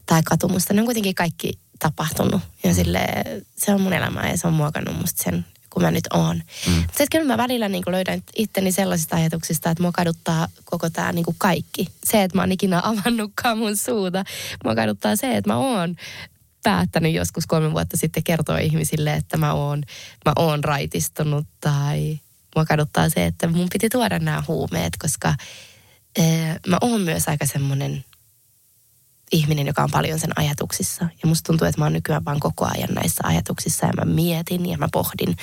tai katumusta. Ne on kuitenkin kaikki tapahtunut. Ja sille, se on mun elämä ja se on muokannut musta sen, kun mä nyt oon. Mm. Sitten kyllä mä välillä niin löydän itteni sellaisista ajatuksista, että mua kaduttaa koko tämä niin kaikki. Se, että mä oon ikinä avannutkaan mun suuta. Mua kaduttaa se, että mä oon päättänyt joskus kolme vuotta sitten kertoa ihmisille, että mä oon, mä oon raitistunut tai mua kaduttaa se, että mun piti tuoda nämä huumeet, koska ee, mä oon myös aika semmoinen ihminen, joka on paljon sen ajatuksissa. Ja musta tuntuu, että mä oon nykyään vaan koko ajan näissä ajatuksissa ja mä mietin ja mä pohdin.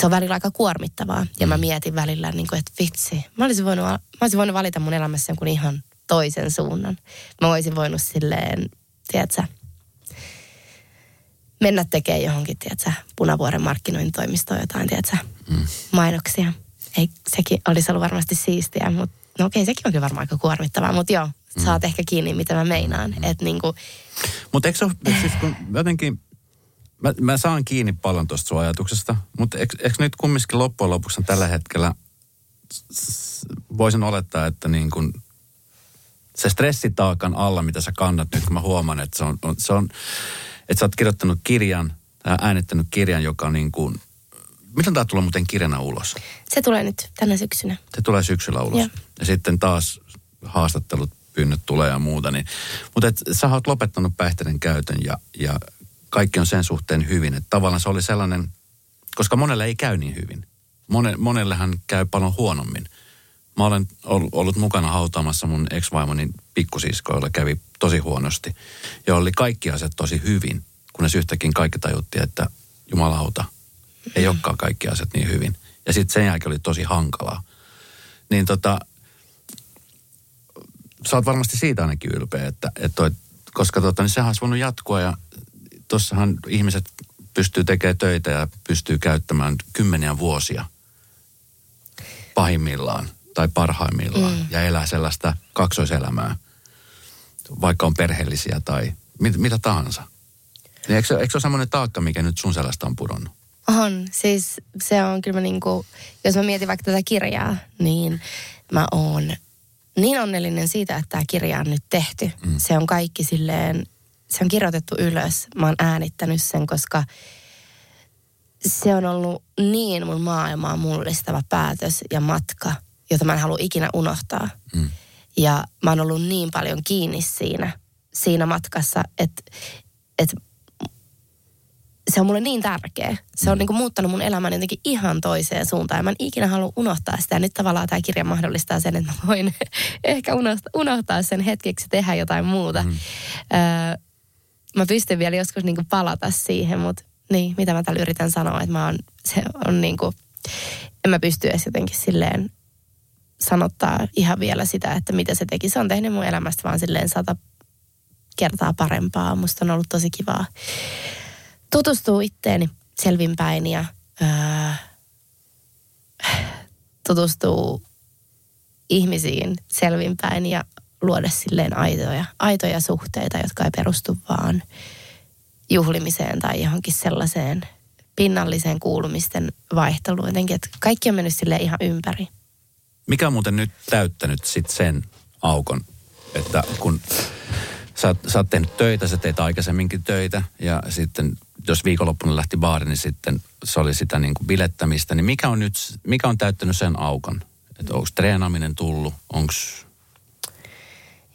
Se on välillä aika kuormittavaa ja mä mm. mietin välillä, niin kuin, että vitsi, mä olisin, voinut, mä olisin voinut valita mun elämässä jonkun ihan toisen suunnan. Mä olisin voinut silleen, tiedätkö, mennä tekemään johonkin, tiedätkö, Punavuoren markkinointitoimistoon jotain, tiedätkö, mm. mainoksia. Ei, sekin olisi ollut varmasti siistiä, mutta no okei, sekin on kyllä varmaan aika kuormittavaa, mutta joo, mm. saat ehkä kiinni, mitä mä meinaan. Mm. Et niinku... Mutta eikö se ole, siis kun jotenkin, mä, mä saan kiinni paljon tuosta sun ajatuksesta, mutta eikö, eikö nyt kumminkin loppujen lopuksi tällä hetkellä voisin olettaa, että niin kun se stressitaakan alla, mitä sä kannat nyt, kun mä huomaan, että se on, se on että sä oot kirjoittanut kirjan, äänittänyt kirjan, joka on niin kuin, milloin tämä tulee muuten kirjana ulos? Se tulee nyt tänä syksynä. Se tulee syksyllä ulos. Ja, ja sitten taas haastattelut pyynnöt tulee ja muuta. Niin, mutta et, sä oot lopettanut päihteiden käytön ja, ja kaikki on sen suhteen hyvin. Että tavallaan se oli sellainen, koska monelle ei käy niin hyvin. Mone, monellehan käy paljon huonommin. Mä olen ollut mukana hautaamassa mun ex-vaimoni pikkusisko, jolla kävi tosi huonosti. Ja oli kaikki asiat tosi hyvin, kunnes yhtäkkiä kaikki tajuttiin, että jumalauta, ei olekaan kaikki asiat niin hyvin. Ja sitten sen jälkeen oli tosi hankalaa. Niin tota, sä oot varmasti siitä ainakin ylpeä, että, että toi, koska tota, niin sehän olisi voinut jatkua ja tossahan ihmiset pystyy tekemään töitä ja pystyy käyttämään kymmeniä vuosia pahimmillaan tai parhaimmillaan mm. ja elää sellaista kaksoiselämää, vaikka on perheellisiä tai mit, mitä tahansa. Niin eikö, eikö se ole semmoinen taakka, mikä nyt sun sellaista on pudonnut? On. Siis se on kyllä niin kuin, jos mä mietin vaikka tätä kirjaa, niin mä oon niin onnellinen siitä, että tämä kirja on nyt tehty. Mm. Se on kaikki silleen, se on kirjoitettu ylös. Mä oon äänittänyt sen, koska se on ollut niin mun maailmaa mullistava päätös ja matka, jota mä en halua ikinä unohtaa. Mm. Ja mä oon ollut niin paljon kiinni siinä, siinä matkassa, että, että se on mulle niin tärkeä. Se on mm. niin kuin muuttanut mun elämän jotenkin ihan toiseen suuntaan. Ja mä en ikinä halua unohtaa sitä. Ja nyt tavallaan tämä kirja mahdollistaa sen, että mä voin ehkä unohtaa, unohtaa sen hetkeksi tehdä jotain muuta. Mm. Öö, mä pystyn vielä joskus niin kuin palata siihen, mutta niin, mitä mä täällä yritän sanoa, että mä oon, se on niin kuin, en mä pysty edes jotenkin silleen sanottaa ihan vielä sitä, että mitä se teki. Se on tehnyt mun elämästä vaan silleen sata kertaa parempaa. Musta on ollut tosi kivaa tutustua itteeni selvinpäin ja ää, tutustuu ihmisiin selvinpäin ja luoda silleen aitoja, aitoja suhteita, jotka ei perustu vaan juhlimiseen tai johonkin sellaiseen pinnalliseen kuulumisten vaihteluun. Jotenkin, että kaikki on mennyt sille ihan ympäri. Mikä on muuten nyt täyttänyt sit sen aukon, että kun sä, sä oot tehnyt töitä, sä teet aikaisemminkin töitä ja sitten jos viikonloppuna lähti baari, niin sitten se oli sitä niin kuin bilettämistä. Niin mikä on nyt, mikä on täyttänyt sen aukon? Että onko treenaaminen tullut, onko...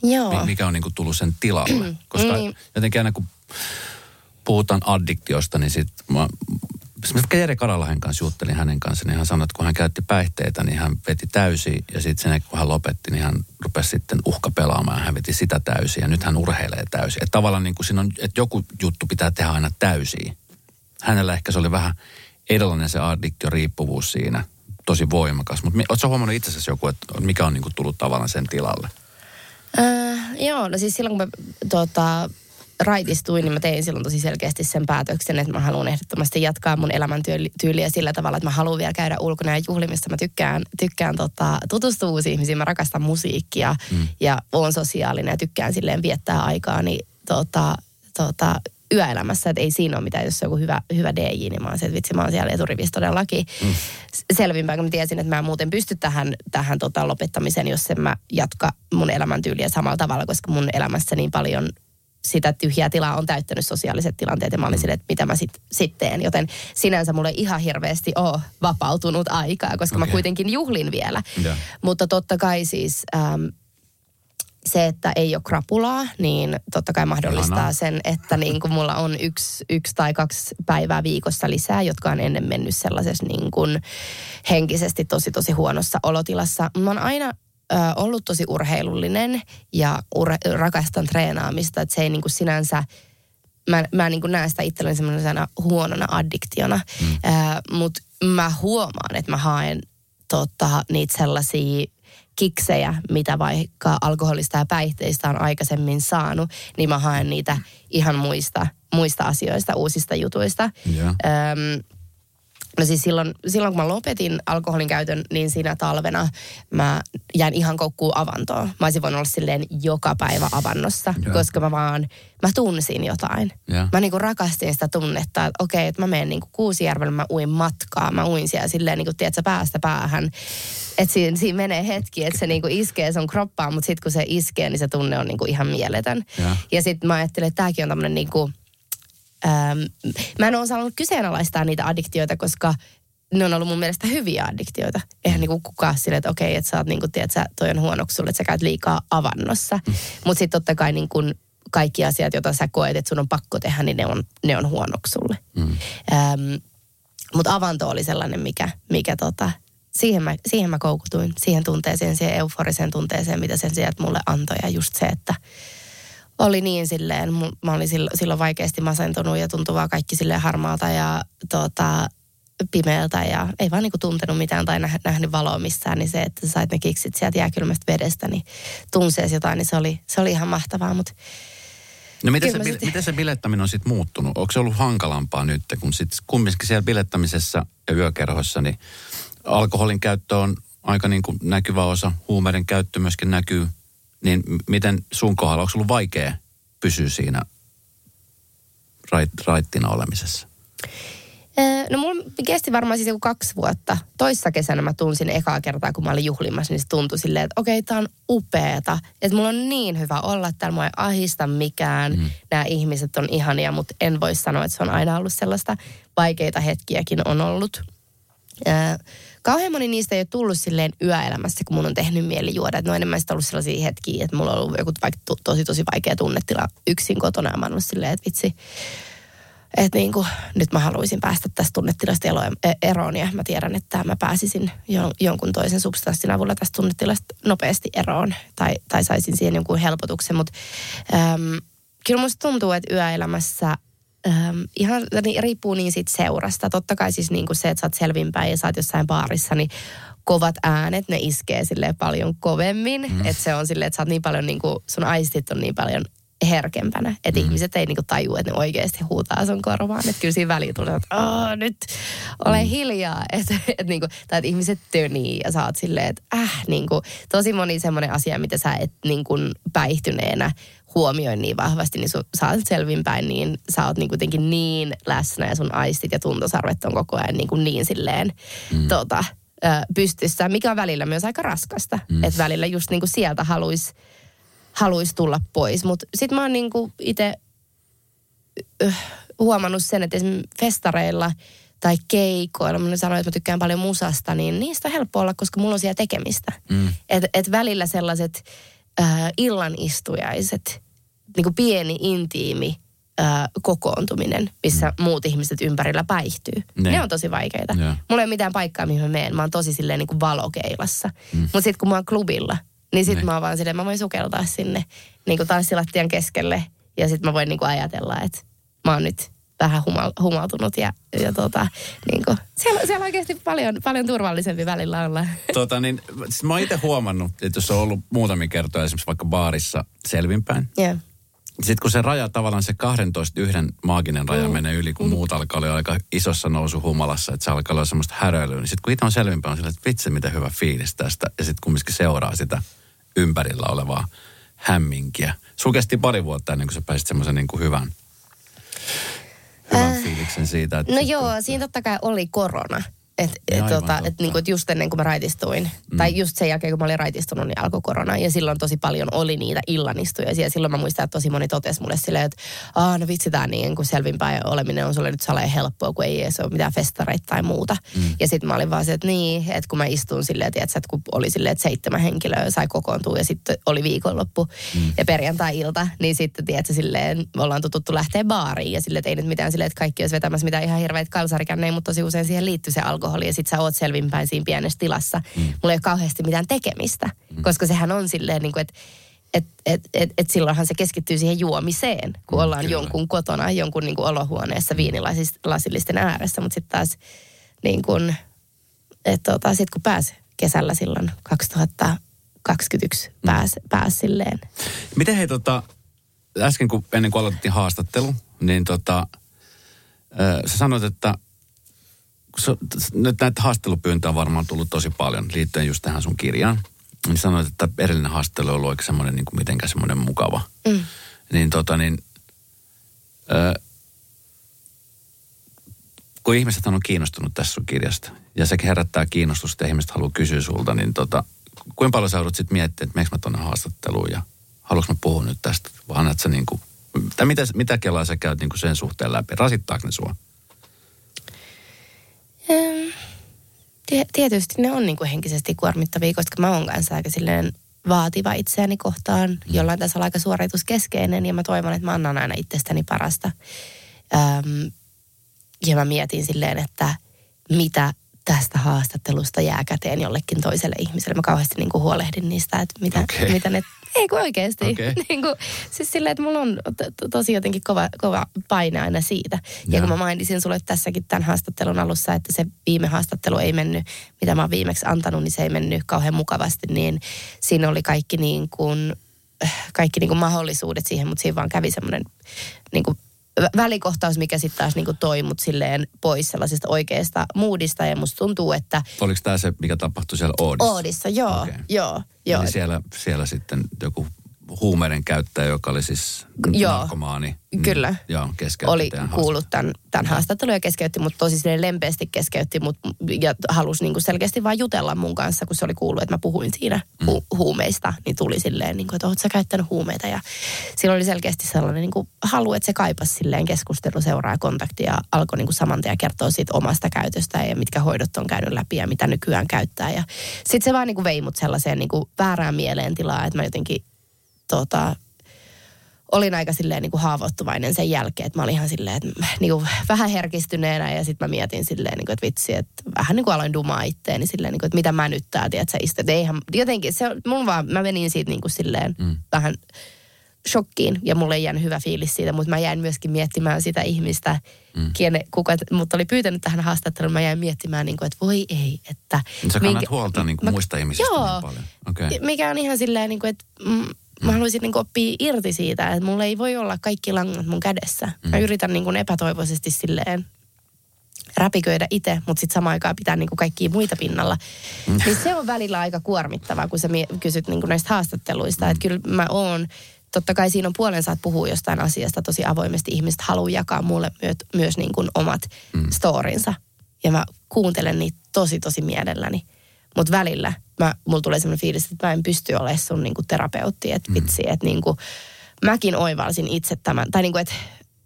Joo. Mikä on niin kuin tullut sen tilalle? Koska niin. jotenkin aina kun puhutaan addiktiosta, niin sitten mä, Mä Jere Karalahen kanssa juttelin hänen kanssa, niin hän sanoi, että kun hän käytti päihteitä, niin hän veti täysin. Ja sitten sen, kun hän lopetti, niin hän rupesi sitten uhka pelaamaan. Hän veti sitä täysin ja nyt hän urheilee täysin. Että tavallaan niin kuin siinä on, että joku juttu pitää tehdä aina täysin. Hänellä ehkä se oli vähän erilainen se addiktio-riippuvuus siinä, tosi voimakas. Mutta oletko huomannut itse asiassa joku, että mikä on niin kuin tullut tavallaan sen tilalle? Äh, joo, no siis silloin kun mä tota, raitistuin, niin mä tein silloin tosi selkeästi sen päätöksen, että mä haluan ehdottomasti jatkaa mun elämäntyyliä sillä tavalla, että mä haluan vielä käydä ulkona ja juhlimissa. Mä tykkään, tykkään tota, tutustua uusiin ihmisiin, mä rakastan musiikkia mm. ja oon sosiaalinen ja tykkään silleen viettää aikaa, niin tota, tota, yöelämässä, että ei siinä ole mitään, jos on joku hyvä, hyvä DJ, niin mä oon se, että vitsi, mä oon siellä eturivissä todellakin. Mm. Selvimpään, kun mä tiesin, että mä en muuten pysty tähän, tähän tota, lopettamiseen, jos en mä jatka mun elämäntyyliä samalla tavalla, koska mun elämässä niin paljon sitä tyhjää tilaa on täyttänyt sosiaaliset tilanteet ja mä olin mm. silleen, että mitä mä sitten sit teen. Joten sinänsä mulle ihan hirveästi ole vapautunut aikaa, koska okay. mä kuitenkin juhlin vielä. Yeah. Mutta totta kai siis äm, se, että ei ole krapulaa, niin totta kai mahdollistaa Ihanaa. sen, että niin kuin mulla on yksi, yksi tai kaksi päivää viikossa lisää, jotka on ennen mennyt sellaisessa niin kuin henkisesti tosi tosi huonossa olotilassa. Mä oon aina ö, ollut tosi urheilullinen ja ur, rakastan treenaamista, että se ei niin kuin sinänsä, mä, mä niin kuin näen sitä itselleni semmoisena huonona addiktiona, mm. mutta mä huomaan, että mä haen tota, niitä sellaisia kiksejä, mitä vaikka alkoholista ja päihteistä on aikaisemmin saanut, niin mä haen niitä ihan muista, muista asioista, uusista jutuista. Yeah. Öm, No siis silloin, silloin kun mä lopetin alkoholin käytön, niin siinä talvena mä jäin ihan koukkuun avantoon. Mä olisin voinut olla silleen joka päivä avannossa, yeah. koska mä vaan, mä tunsin jotain. Yeah. Mä niinku rakastin sitä tunnetta, että okei, että mä menen niinku Kuusijärvelle, mä uin matkaa. Mä uin siellä silleen niinku, tiedätkö, päästä päähän. Että siinä, siinä menee hetki, että se niinku iskee sun kroppaan, mutta sitten kun se iskee, niin se tunne on niinku ihan mieletön. Yeah. Ja sitten mä ajattelin, että tämäkin on tämmöinen niinku, Mä en ole osannut kyseenalaistaa niitä addiktioita, koska ne on ollut mun mielestä hyviä addiktioita. Eihän niinku kukaan sille, että okei, että sä oot niinku, tiedät, sä, toi on huonoksi sulle, että sä käyt liikaa avannossa. Mm. Mutta sitten totta kai niinku kaikki asiat, joita sä koet, että sun on pakko tehdä, niin ne on, ne on huonoksi sulle. Mm. Ähm, Mutta avanto oli sellainen, mikä, mikä tota, siihen mä, siihen mä koukutuin, siihen tunteeseen, siihen euforiseen tunteeseen, mitä sen sieltä mulle antoi. Ja just se, että oli niin silleen, mä olin silloin vaikeasti masentunut ja tuntuvaa kaikki silleen harmaalta ja tota, pimeältä ja ei vaan niinku tuntenut mitään tai nähnyt valoa missään, niin se, että sä sait ne kiksit sieltä jääkylmästä vedestä, niin tunseesi jotain, niin se oli, se oli ihan mahtavaa, mutta No miten se, sit... miten se bilettäminen on sitten muuttunut? Onko se ollut hankalampaa nyt, kun sitten kumminkin siellä bilettämisessä ja yökerhoissa, niin alkoholin käyttö on aika niin kuin näkyvä osa, huumeiden käyttö myöskin näkyy, niin miten sun kohdalla, onko ollut vaikea pysyä siinä rait, raittina olemisessa? No mulla kesti varmaan siis joku kaksi vuotta. Toissa kesänä mä tunsin ekaa kertaa, kun mä olin juhlimassa, niin se tuntui silleen, että okei, okay, tää on upeeta. Että mulla on niin hyvä olla täällä, mua ei ahista mikään. Mm. Nämä ihmiset on ihania, mutta en voi sanoa, että se on aina ollut sellaista. Vaikeita hetkiäkin on ollut. Kauhean moni niistä ei ole tullut silleen yöelämässä, kun mun on tehnyt mieli juoda. Että ne on enemmän ollut sellaisia hetkiä, että mulla on ollut joku vaikka tosi tosi vaikea tunnetila yksin kotona. Ja mä oon silleen, että vitsi, että niin kuin, nyt mä haluaisin päästä tästä tunnetilasta e, eroon ja mä tiedän, että mä pääsisin jonkun toisen substanssin avulla tästä tunnetilasta nopeasti eroon tai, tai saisin siihen jonkun helpotuksen. Mutta kyllä musta tuntuu, että yöelämässä ähm, ihan niin, riippuu niin siitä seurasta. Totta kai siis niin kuin se, että sä oot selvinpäin ja sä oot jossain baarissa, niin kovat äänet, ne iskee sille paljon kovemmin. Mm. Että se on silleen, että sä oot niin paljon, niin kuin, sun aistit on niin paljon herkempänä. Että mm. ihmiset ei niinku tajua, että ne oikeasti huutaa sun korvaan. Että kyllä siinä väliin tulee, että nyt ole mm. hiljaa. Et, et niinku, tai että ihmiset tönii ja sä oot silleen, että äh, niinku, tosi moni semmoinen asia, mitä sä et niinku päihtyneenä huomioi niin vahvasti, niin sun, sä oot selvinpäin, niin sä oot niinku jotenkin niin läsnä ja sun aistit ja tuntosarvet on koko ajan niinku niin silleen mm. tota, pystyssä, mikä on välillä myös aika raskasta. Mm. Että välillä just niinku sieltä haluaisi haluaisi tulla pois. Mutta sitten mä oon niinku itse huomannut sen, että esimerkiksi festareilla tai keikoilla, mä sanoin, että mä tykkään paljon musasta, niin niistä on helppo olla, koska mulla on siellä tekemistä. Mm. Et, et välillä sellaiset äh, illanistujaiset, niinku pieni, intiimi äh, kokoontuminen, missä mm. muut ihmiset ympärillä päihtyy. Ne, ne on tosi vaikeita. Ja. Mulla ei ole mitään paikkaa, mihin mä menen. Mä oon tosi silleen niin kuin valokeilassa. Mm. Mutta sitten kun mä oon klubilla, niin sit niin. mä oon vaan silleen, mä voin sukeltaa sinne niin kuin tanssilattian keskelle. Ja sit mä voin niin kuin ajatella, että mä oon nyt vähän huma, humautunut ja, ja tota, niin kuin, siellä, siellä oikeasti paljon, paljon turvallisempi välillä olla. Tota niin, siis mä oon itse huomannut, että jos on ollut muutamia kertoja esimerkiksi vaikka baarissa selvinpäin, yeah. Sitten kun se raja, tavallaan se 12 yhden maaginen raja mm. menee yli, kun mm. muut alkaa olla aika isossa nousu humalassa, että se alkaa olla semmoista häröilyä, niin sitten kun itse on selvinpäin, on sillä, että vitsi, mitä hyvä fiilis tästä. Ja sitten kumminkin seuraa sitä ympärillä olevaa hämminkiä. Sulla kesti pari vuotta ennen kuin sä pääsit semmoisen niin kuin hyvän, hyvän äh, fiiliksen siitä. Että no joo, siinä totta kai oli korona. Et, et, tota, et, niinku, et just ennen kuin mä raitistuin, mm. tai just sen jälkeen kun mä olin raitistunut, niin alkoi korona. Ja silloin tosi paljon oli niitä illanistuja. Ja silloin mä muistan, että tosi moni totesi mulle silleen, että Aa, no vitsi tää niin kuin selvinpäin oleminen on sulle nyt saleen helppoa, kun ei edes ole mitään festareita tai muuta. Mm. Ja sitten mä olin vaan se, että niin, että kun mä istuin silleen, tiedätkö, että kun oli silleen, että seitsemän henkilöä sai kokoontua ja sitten oli viikonloppu mm. ja perjantai-ilta, niin sitten tiedätkö, silleen me ollaan tuttu lähteä baariin ja silleen, että ei nyt mitään silleen, että kaikki olisi vetämässä mitään ihan hirveitä kalsarikännejä, mutta tosi usein siihen liittyy se alkoholi alkoholi ja sit sä oot selvinpäin siinä pienessä tilassa. Mm. Mulla ei ole kauheasti mitään tekemistä, mm. koska sehän on silleen niin kuin, että et, et, et, et silloinhan se keskittyy siihen juomiseen, kun mm, ollaan kyllä. jonkun kotona, jonkun niin kuin olohuoneessa viinilasillisten ääressä. Mutta sitten taas niin kuin, että tota, sit kun pääsi kesällä silloin 2021 pääs, mm. pääs silleen. Miten hei tota, äsken kun ennen kuin aloitettiin haastattelu, niin tota, sä sanoit, että nyt näitä haastelupyyntöjä on varmaan tullut tosi paljon liittyen just tähän sun kirjaan. Niin sanoit, että edellinen haastelu on ollut oikein semmoinen niin kuin mitenkään semmoinen mukava. Mm. Niin tota niin, ö, kun ihmiset on kiinnostunut tässä sun kirjasta ja se herättää kiinnostusta ja ihmiset haluaa kysyä sulta, niin tota, kuinka paljon sä joudut sitten miettimään, että meneekö mä tuonne haastatteluun ja haluanko mä puhua nyt tästä, vaan että sä niin kuin, tai mitä, mitä kelaa sä käyt niin kuin sen suhteen läpi, rasittaako ne sua? Tietysti ne on niin kuin henkisesti kuormittavia, koska mä oon kanssa aika silleen vaativa itseäni kohtaan. Mm. Jollain tässä aika suorituskeskeinen ja mä toivon, että mä annan aina itsestäni parasta. Öm, ja mä mietin silleen, että mitä tästä haastattelusta jää käteen jollekin toiselle ihmiselle. Mä kauheasti niin kuin huolehdin niistä, että mitä, okay. mitä ne... Ei kun oikeasti. Okay. niin kuin, siis silleen, että mulla on to, tosi jotenkin kova, kova paine aina siitä. Ja, ja kun mä mainitsin sulle tässäkin tämän haastattelun alussa, että se viime haastattelu ei mennyt, mitä mä oon viimeksi antanut, niin se ei mennyt kauhean mukavasti, niin siinä oli kaikki niin kuin kaikki niin kuin mahdollisuudet siihen, mutta siinä vaan kävi semmoinen niin kuin välikohtaus, mikä sitten taas niinku toi mut silleen pois sellaisesta oikeasta moodista ja musta tuntuu, että... Oliko tämä se, mikä tapahtui siellä Oodissa? Oodissa, joo, okay. joo, joo. Eli siellä, siellä sitten joku huumeiden käyttäjä, joka oli siis Joo, narkomaani. Mm, kyllä. Joo, Oli kuullut tämän, tämän haastattelun ja keskeytti mut tosi lempeästi keskeytti mut ja halusi niinku selkeästi vain jutella mun kanssa, kun se oli kuullut, että mä puhuin siinä mm. hu- huumeista, niin tuli silleen, niinku, että oot sä käyttänyt huumeita ja sillä oli selkeästi sellainen niinku, halu, että se kaipasi silleen keskustelu seuraa kontaktia ja alkoi niinku saman tien kertoa siitä omasta käytöstä ja mitkä hoidot on käynyt läpi ja mitä nykyään käyttää ja sitten se vaan niinku vei mut sellaiseen niinku väärään mieleen tilaa, että mä jotenkin tota, olin aika silleen niin kuin haavoittuvainen sen jälkeen, että mä olin ihan silleen, että niin kuin vähän herkistyneenä ja sitten mä mietin silleen, niin kuin, että vitsi, että vähän niin kuin aloin dumaa itteeni silleen, niin kuin, että mitä mä nyt tää, tiedät sä istut. Eihän, jotenkin se, mun vaan, mä menin siitä niin kuin silleen mm. vähän shokkiin ja mulle ei jäänyt hyvä fiilis siitä, mutta mä jäin myöskin miettimään sitä ihmistä, mm. kiene, kuka mutta oli pyytänyt tähän haastatteluun, mä jäin miettimään, niin kuin, että voi ei, että... Sä kannat minkä, huolta niin kuin mä, muista ihmisistä joo, niin paljon. Okay. Mikä on ihan silleen, niin kuin, että mm, mä haluaisin niin oppia irti siitä, että mulla ei voi olla kaikki langat mun kädessä. Mm. Mä yritän niin kuin epätoivoisesti silleen räpiköidä itse, mutta sitten samaan aikaan pitää niin kuin kaikkia muita pinnalla. Mm. Niin se on välillä aika kuormittavaa, kun sä kysyt niin kuin näistä haastatteluista. Mm. Että kyllä mä oon, totta kai siinä on puolensa, että puhuu jostain asiasta tosi avoimesti. Ihmiset haluaa jakaa mulle myös, myös niin kuin omat mm. storinsa. Ja mä kuuntelen niitä tosi tosi mielelläni. Mutta välillä mä, mulla tulee sellainen fiilis, että mä en pysty olemaan sun niinku terapeutti, että mm. vitsi, että niinku, mäkin oivalsin itse tämän, tai niinku, että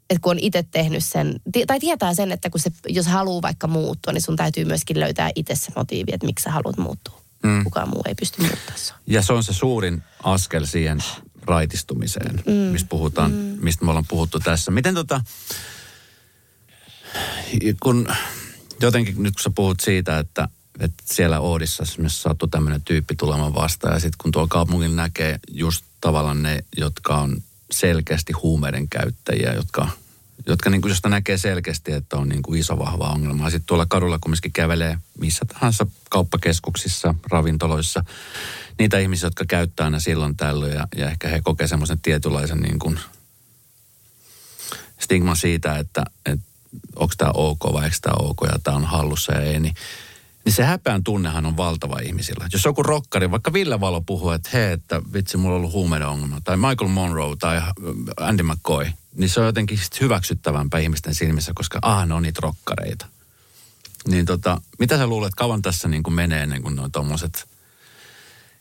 et kun on itse tehnyt sen, tai tietää sen, että kun se, jos haluaa vaikka muuttua, niin sun täytyy myöskin löytää itse se motiivi, että miksi sä haluat muuttua. Mm. Kukaan muu ei pysty muuttamaan Ja se on se suurin askel siihen raitistumiseen, mm. mistä puhutaan, mm. mistä me ollaan puhuttu tässä. Miten tota, kun jotenkin nyt kun sä puhut siitä, että että siellä Oodissa esimerkiksi sattui tämmöinen tyyppi tulemaan vastaan. Ja sitten kun tuolla kaupungilla näkee just tavallaan ne, jotka on selkeästi huumeiden käyttäjiä, jotka, jotka niin kuin josta näkee selkeästi, että on niin kuin iso vahva ongelma. Sitten tuolla kadulla kumminkin kävelee missä tahansa kauppakeskuksissa, ravintoloissa, niitä ihmisiä, jotka käyttää aina silloin tällöin ja, ja ehkä he kokee semmoisen tietynlaisen niin kuin stigma siitä, että, että onko tämä ok vai eikö tämä ok ja tämä on hallussa ja ei, niin niin se häpeän tunnehan on valtava ihmisillä. Jos joku rokkari, vaikka Ville Valo puhuu, että hei, että vitsi, mulla on ollut huumeiden ongelma, tai Michael Monroe tai Andy McCoy, niin se on jotenkin hyväksyttävämpää ihmisten silmissä, koska ah, ne on niitä rokkareita. Niin tota, mitä sä luulet, kauan tässä niin kuin menee ennen kuin noin tuommoiset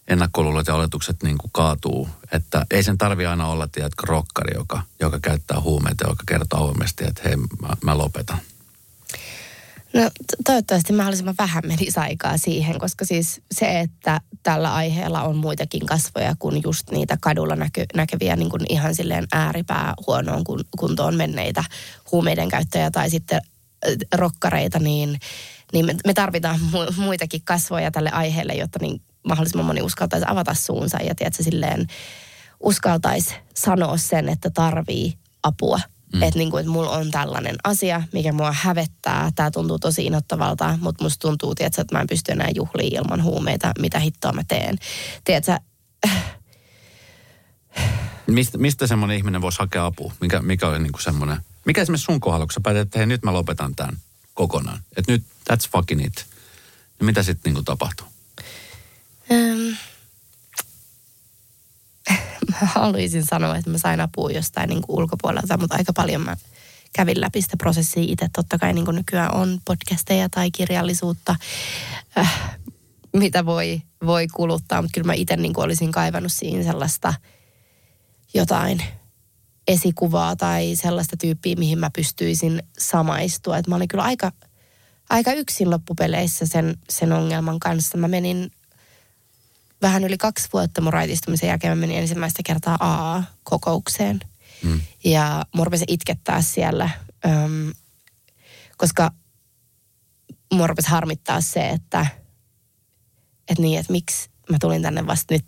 ennakkoluulot ja oletukset niin kuin kaatuu. Että ei sen tarvi aina olla, tiedätkö, rokkari, joka, joka käyttää huumeita, joka kertoo avoimesti, että hei, mä, mä lopetan. No toivottavasti mahdollisimman vähän menisi aikaa siihen, koska siis se, että tällä aiheella on muitakin kasvoja kuin just niitä kadulla näky, näkeviä niin kuin ihan silleen ääripää huonoon kuntoon menneitä huumeiden käyttäjiä tai sitten rokkareita, niin, niin me, me tarvitaan mu, muitakin kasvoja tälle aiheelle, jotta niin mahdollisimman moni uskaltaisi avata suunsa ja tiedätkö, silleen uskaltaisi sanoa sen, että tarvii apua Mm. Että niinku, et mulla on tällainen asia, mikä mua hävettää. Tämä tuntuu tosi inottavalta, mutta musta tuntuu, että mä en pysty enää juhliin ilman huumeita. Mitä hittoa mä teen? Tiedätkö, Mistä, mistä semmoinen ihminen voisi hakea apua? Mikä, mikä oli niinku semmoinen, mikä esimerkiksi sun kohdalla, kun sä päätät, että hei nyt mä lopetan tämän kokonaan. Että nyt that's fucking it. Ja mitä sitten niinku tapahtuu? Um, haluaisin sanoa, että mä sain apua jostain niin kuin ulkopuolelta, mutta aika paljon mä kävin läpi sitä prosessia itse. Totta kai niin kuin nykyään on podcasteja tai kirjallisuutta, äh, mitä voi, voi kuluttaa, mutta kyllä mä itse niin kuin olisin kaivannut siinä sellaista jotain esikuvaa tai sellaista tyyppiä, mihin mä pystyisin samaistua. Et mä olin kyllä aika, aika yksin loppupeleissä sen, sen ongelman kanssa. Mä menin vähän yli kaksi vuotta mun raitistumisen jälkeen mä menin ensimmäistä kertaa AA-kokoukseen. Mm. Ja mun rupesi itkettää siellä, äm, koska mua rupesi harmittaa se, että, että niin, että miksi mä tulin tänne vasta nyt.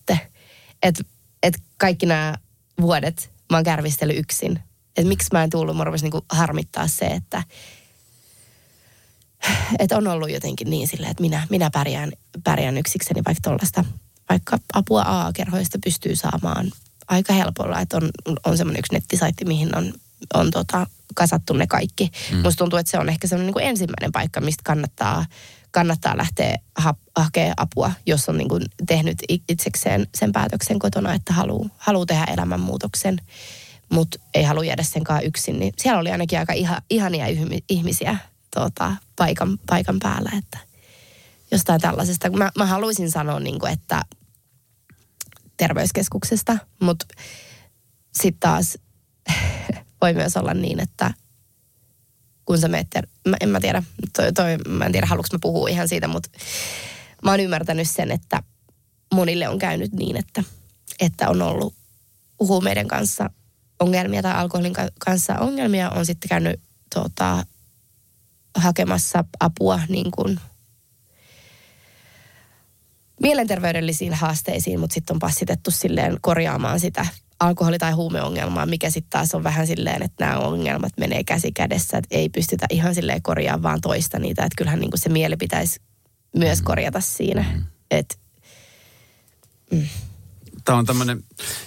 Että, että kaikki nämä vuodet mä oon kärvistellyt yksin. Että miksi mä en tullut, mua rupesi niinku harmittaa se, että, että on ollut jotenkin niin silleen, että minä, minä pärjään, pärjään yksikseni vaikka tuollaista, vaikka apua AA-kerhoista pystyy saamaan aika helpolla, että on, on semmoinen yksi nettisaitti, mihin on, on tota, kasattu ne kaikki. Mm. Musta tuntuu, että se on ehkä semmoinen niin ensimmäinen paikka, mistä kannattaa, kannattaa lähteä ha- hakemaan apua, jos on niin kuin tehnyt itsekseen sen päätöksen kotona, että haluaa haluu tehdä elämänmuutoksen, mutta ei halua jäädä senkaan yksin. Niin siellä oli ainakin aika iha, ihania ihmisiä tota, paikan, paikan päällä, että jostain tällaisesta. Mä, mä haluaisin sanoa, niin kuin, että terveyskeskuksesta, mutta sitten taas voi myös olla niin, että kun sä meet, ter- mä, en mä tiedä, toi, toi, mä en tiedä haluanko mä puhua ihan siitä, mutta mä oon ymmärtänyt sen, että monille on käynyt niin, että, että on ollut huumeiden kanssa ongelmia tai alkoholin kanssa ongelmia, on sitten käynyt tota, hakemassa apua niin kuin mielenterveydellisiin haasteisiin, mutta sitten on passitettu silleen korjaamaan sitä alkoholi- tai huumeongelmaa, mikä sitten taas on vähän silleen, että nämä ongelmat menee käsi kädessä, että ei pystytä ihan silleen korjaamaan vaan toista niitä, että kyllähän niin kuin se mieli pitäisi myös mm. korjata siinä, mm. että mm tämä on tämmöinen,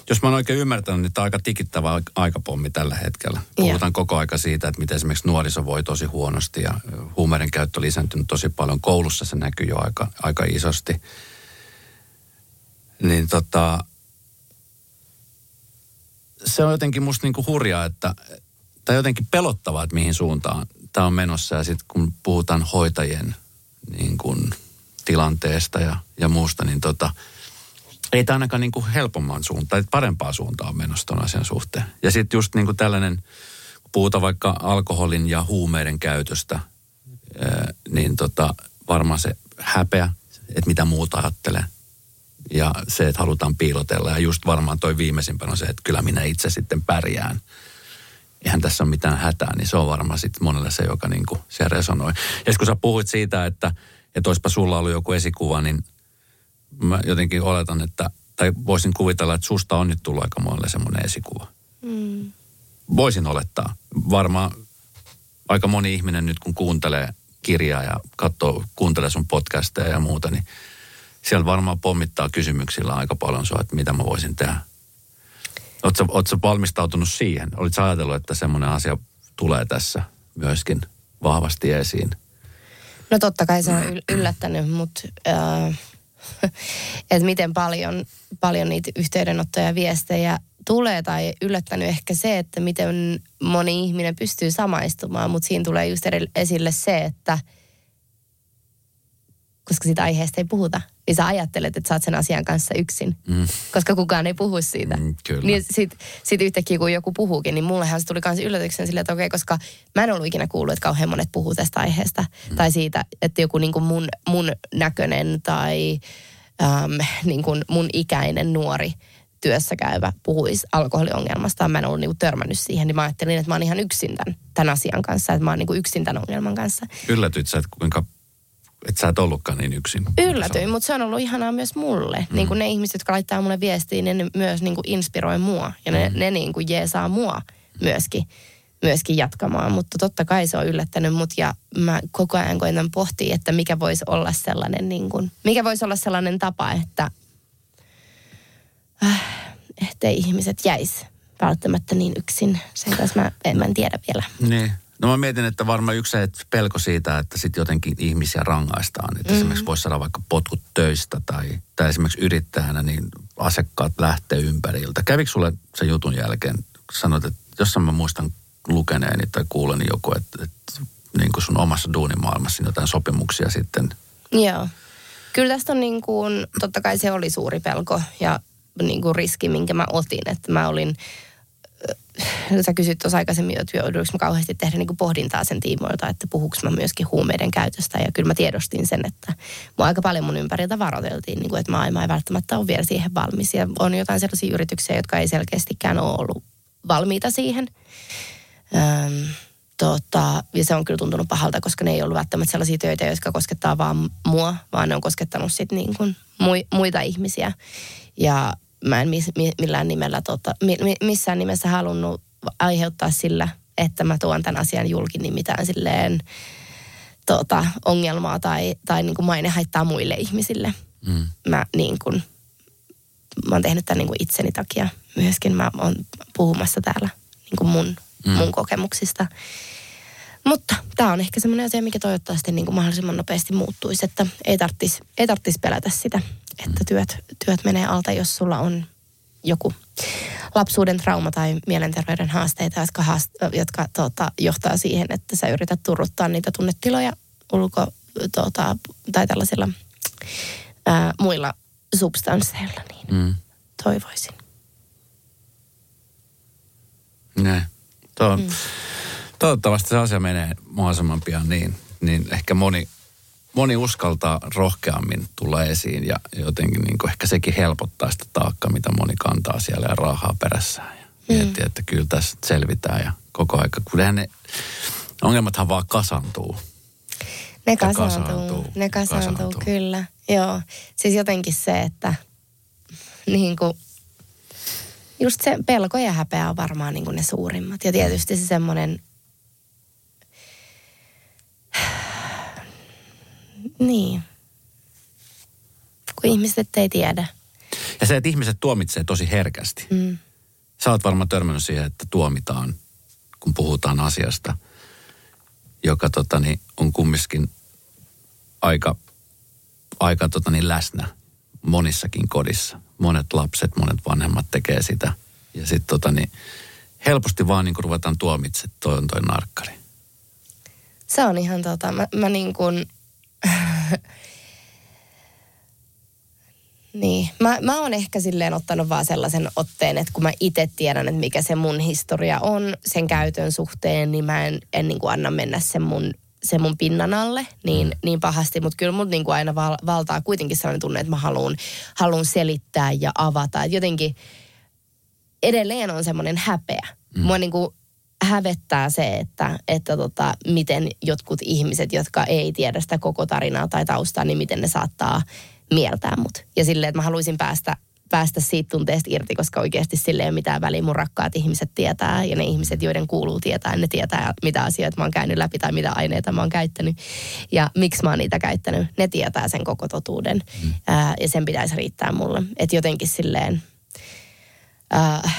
jos mä oon oikein ymmärtänyt, niin tämä on aika tikittävä aikapommi tällä hetkellä. Puhutaan ja. koko aika siitä, että miten esimerkiksi nuoriso voi tosi huonosti ja huumeiden käyttö lisääntynyt tosi paljon. Koulussa se näkyy jo aika, aika isosti. Niin tota, se on jotenkin musta niinku hurjaa, että, tai jotenkin pelottavaa, että mihin suuntaan tämä on menossa. Ja sitten kun puhutaan hoitajien niin kuin, tilanteesta ja, ja muusta, niin tota – ei tämä ainakaan niin kuin helpomman suuntaan, että parempaa suuntaan menossa tuon asian suhteen. Ja sitten just niin kuin tällainen, kun puhutaan vaikka alkoholin ja huumeiden käytöstä, niin tota, varmaan se häpeä, että mitä muuta ajattelee. Ja se, että halutaan piilotella. Ja just varmaan toi viimeisimpänä on se, että kyllä minä itse sitten pärjään. Eihän tässä ole mitään hätää, niin se on varmaan sitten monelle se, joka niin kuin se resonoi. Ja kun sä puhuit siitä, että, että olisipa sulla ollut joku esikuva, niin – mä jotenkin oletan, että, tai voisin kuvitella, että susta on nyt tullut aika monelle semmoinen esikuva. Mm. Voisin olettaa. Varmaan aika moni ihminen nyt kun kuuntelee kirjaa ja katsoo, kuuntelee sun podcasteja ja muuta, niin siellä varmaan pommittaa kysymyksillä aika paljon sua, että mitä mä voisin tehdä. Oletko, ootko valmistautunut siihen? Olitko ajatellut, että semmoinen asia tulee tässä myöskin vahvasti esiin? No totta kai se on yllättänyt, mutta äh, että miten paljon, paljon niitä yhteydenottoja ja viestejä tulee tai yllättänyt ehkä se, että miten moni ihminen pystyy samaistumaan, mutta siinä tulee just esille se, että koska sitä aiheesta ei puhuta, niin sä ajattelet, että sä oot sen asian kanssa yksin, mm. koska kukaan ei puhu siitä. Mm, kyllä. Niin sit, sit yhtäkkiä kun joku puhuukin, niin mullehan se tuli myös yllätyksen silleen, että okei, koska mä en ollut ikinä kuullut, että kauhean monet puhuu tästä aiheesta. Mm. Tai siitä, että joku niin kuin mun, mun näköinen tai äm, niin kuin mun ikäinen nuori työssä käyvä puhuisi alkoholiongelmasta. Mä en ollut niinku törmännyt siihen, niin mä ajattelin, että mä oon ihan yksin tämän, tämän asian kanssa, että mä oon niinku yksin tämän ongelman kanssa. Yllätyit sä, että kuinka että sä et ollutkaan niin yksin. Yllätyin, mutta se on ollut ihanaa myös mulle. Mm. Niin kuin ne ihmiset, jotka laittaa mulle viestiä, ne myös niin kuin inspiroi mua. Ja ne, mm. ne niin kuin jeesaa mua myöskin, myöskin jatkamaan. Mutta totta kai se on yllättänyt mut ja mä koko ajan koitan pohtia, että mikä voisi olla sellainen, niin kuin, mikä voisi olla sellainen tapa, että äh, ettei ihmiset jäisi välttämättä niin yksin. Sen kanssa mä en, mä en tiedä vielä. Niin. No mä mietin, että varmaan yksi se pelko siitä, että sitten jotenkin ihmisiä rangaistaan. Että mm-hmm. esimerkiksi voisi saada vaikka potkut töistä tai, tai esimerkiksi yrittäjänä, niin asiakkaat lähtee ympäriltä. Kävikö sulle sen jutun jälkeen, sanoit, että jossain mä muistan lukeneeni tai kuuleni joku, että, että niin kuin sun omassa duunimaailmassa jotain sopimuksia sitten. Joo. Kyllä tästä on niin kuin, totta kai se oli suuri pelko ja niin kuin riski, minkä mä otin. Että mä olin sä kysyt tuossa aikaisemmin, että jouduinko mä kauheasti tehdä niin kuin pohdintaa sen tiimoilta, että puhuks mä myöskin huumeiden käytöstä. Ja kyllä mä tiedostin sen, että mua aika paljon mun ympäriltä varoiteltiin, niin kuin, että maailma ei välttämättä ole vielä siihen valmis. Ja on jotain sellaisia yrityksiä, jotka ei selkeästikään ole ollut valmiita siihen. Öm, tota, ja se on kyllä tuntunut pahalta, koska ne ei ollut välttämättä sellaisia töitä, jotka koskettaa vaan mua, vaan ne on koskettanut sit niin kuin muita ihmisiä. Ja mä en millään nimellä, tota, missään nimessä halunnut aiheuttaa sillä, että mä tuon tämän asian julki, niin mitään silleen tota, ongelmaa tai, tai niin kuin maine haittaa muille ihmisille. Mm. Mä niin kuin, mä oon tehnyt tämän niin kuin itseni takia myöskin. Mä oon puhumassa täällä niin kuin mun, mm. mun kokemuksista. Mutta tämä on ehkä semmoinen asia, mikä toivottavasti niin kuin mahdollisimman nopeasti muuttuisi, että ei tarvitsisi ei tarttis pelätä sitä, että työt, työt menee alta, jos sulla on joku lapsuuden trauma tai mielenterveyden haasteita, jotka, haast, jotka tuota, johtaa siihen, että sä yrität turruttaa niitä tunnetiloja ulko, tuota, tai tällaisilla ää, muilla substansseilla, niin mm. toivoisin. Ne. Tuo, mm. Toivottavasti se asia menee mahdollisimman pian niin, niin ehkä moni, moni uskaltaa rohkeammin tulla esiin ja jotenkin niin kuin ehkä sekin helpottaa sitä taakkaa, mitä moni kantaa siellä ja rahaa perässään. Ja mm. miettii, että kyllä tässä selvitään ja koko aika, kun ne ongelmathan vaan kasantuu. Ne kasaantuu, kasaantuu, ne kasaantuu, kasaantuu, kyllä. Joo, siis jotenkin se, että niin kuin, just se pelko ja häpeä on varmaan niin kuin ne suurimmat. Ja tietysti se semmoinen, niin, kun ihmiset ei tiedä. Ja se, että ihmiset tuomitsee tosi herkästi. Mm. Sä oot varmaan törmännyt siihen, että tuomitaan, kun puhutaan asiasta, joka totani, on kumminkin aika, aika tota niin läsnä monissakin kodissa. Monet lapset, monet vanhemmat tekee sitä. Ja sitten tota niin, helposti vaan niin ruvetaan tuomitse, toi on toi narkkari. Se on ihan tota, mä, mä niin kuin, Niin, mä, mä oon ehkä silleen ottanut vaan sellaisen otteen, että kun mä itse tiedän, että mikä se mun historia on sen käytön suhteen, niin mä en, en niin kuin anna mennä sen mun se mun pinnan alle niin, mm. niin pahasti, mutta kyllä mut niinku aina val, valtaa kuitenkin sellainen tunne, että mä haluan haluun selittää ja avata. Et jotenkin edelleen on semmoinen häpeä. Mm. Mua niinku hävettää se, että, että tota, miten jotkut ihmiset, jotka ei tiedä sitä koko tarinaa tai taustaa, niin miten ne saattaa mieltää mut. Ja silleen, että mä haluaisin päästä päästä siitä tunteesta irti, koska oikeasti sille ei ole mitään väliä. Mun rakkaat ihmiset tietää ja ne ihmiset, joiden kuuluu tietää, ne tietää, mitä asioita mä oon käynyt läpi tai mitä aineita mä oon käyttänyt ja miksi mä oon niitä käyttänyt. Ne tietää sen koko totuuden mm. ää, ja sen pitäisi riittää mulle. Että jotenkin silleen... Ää,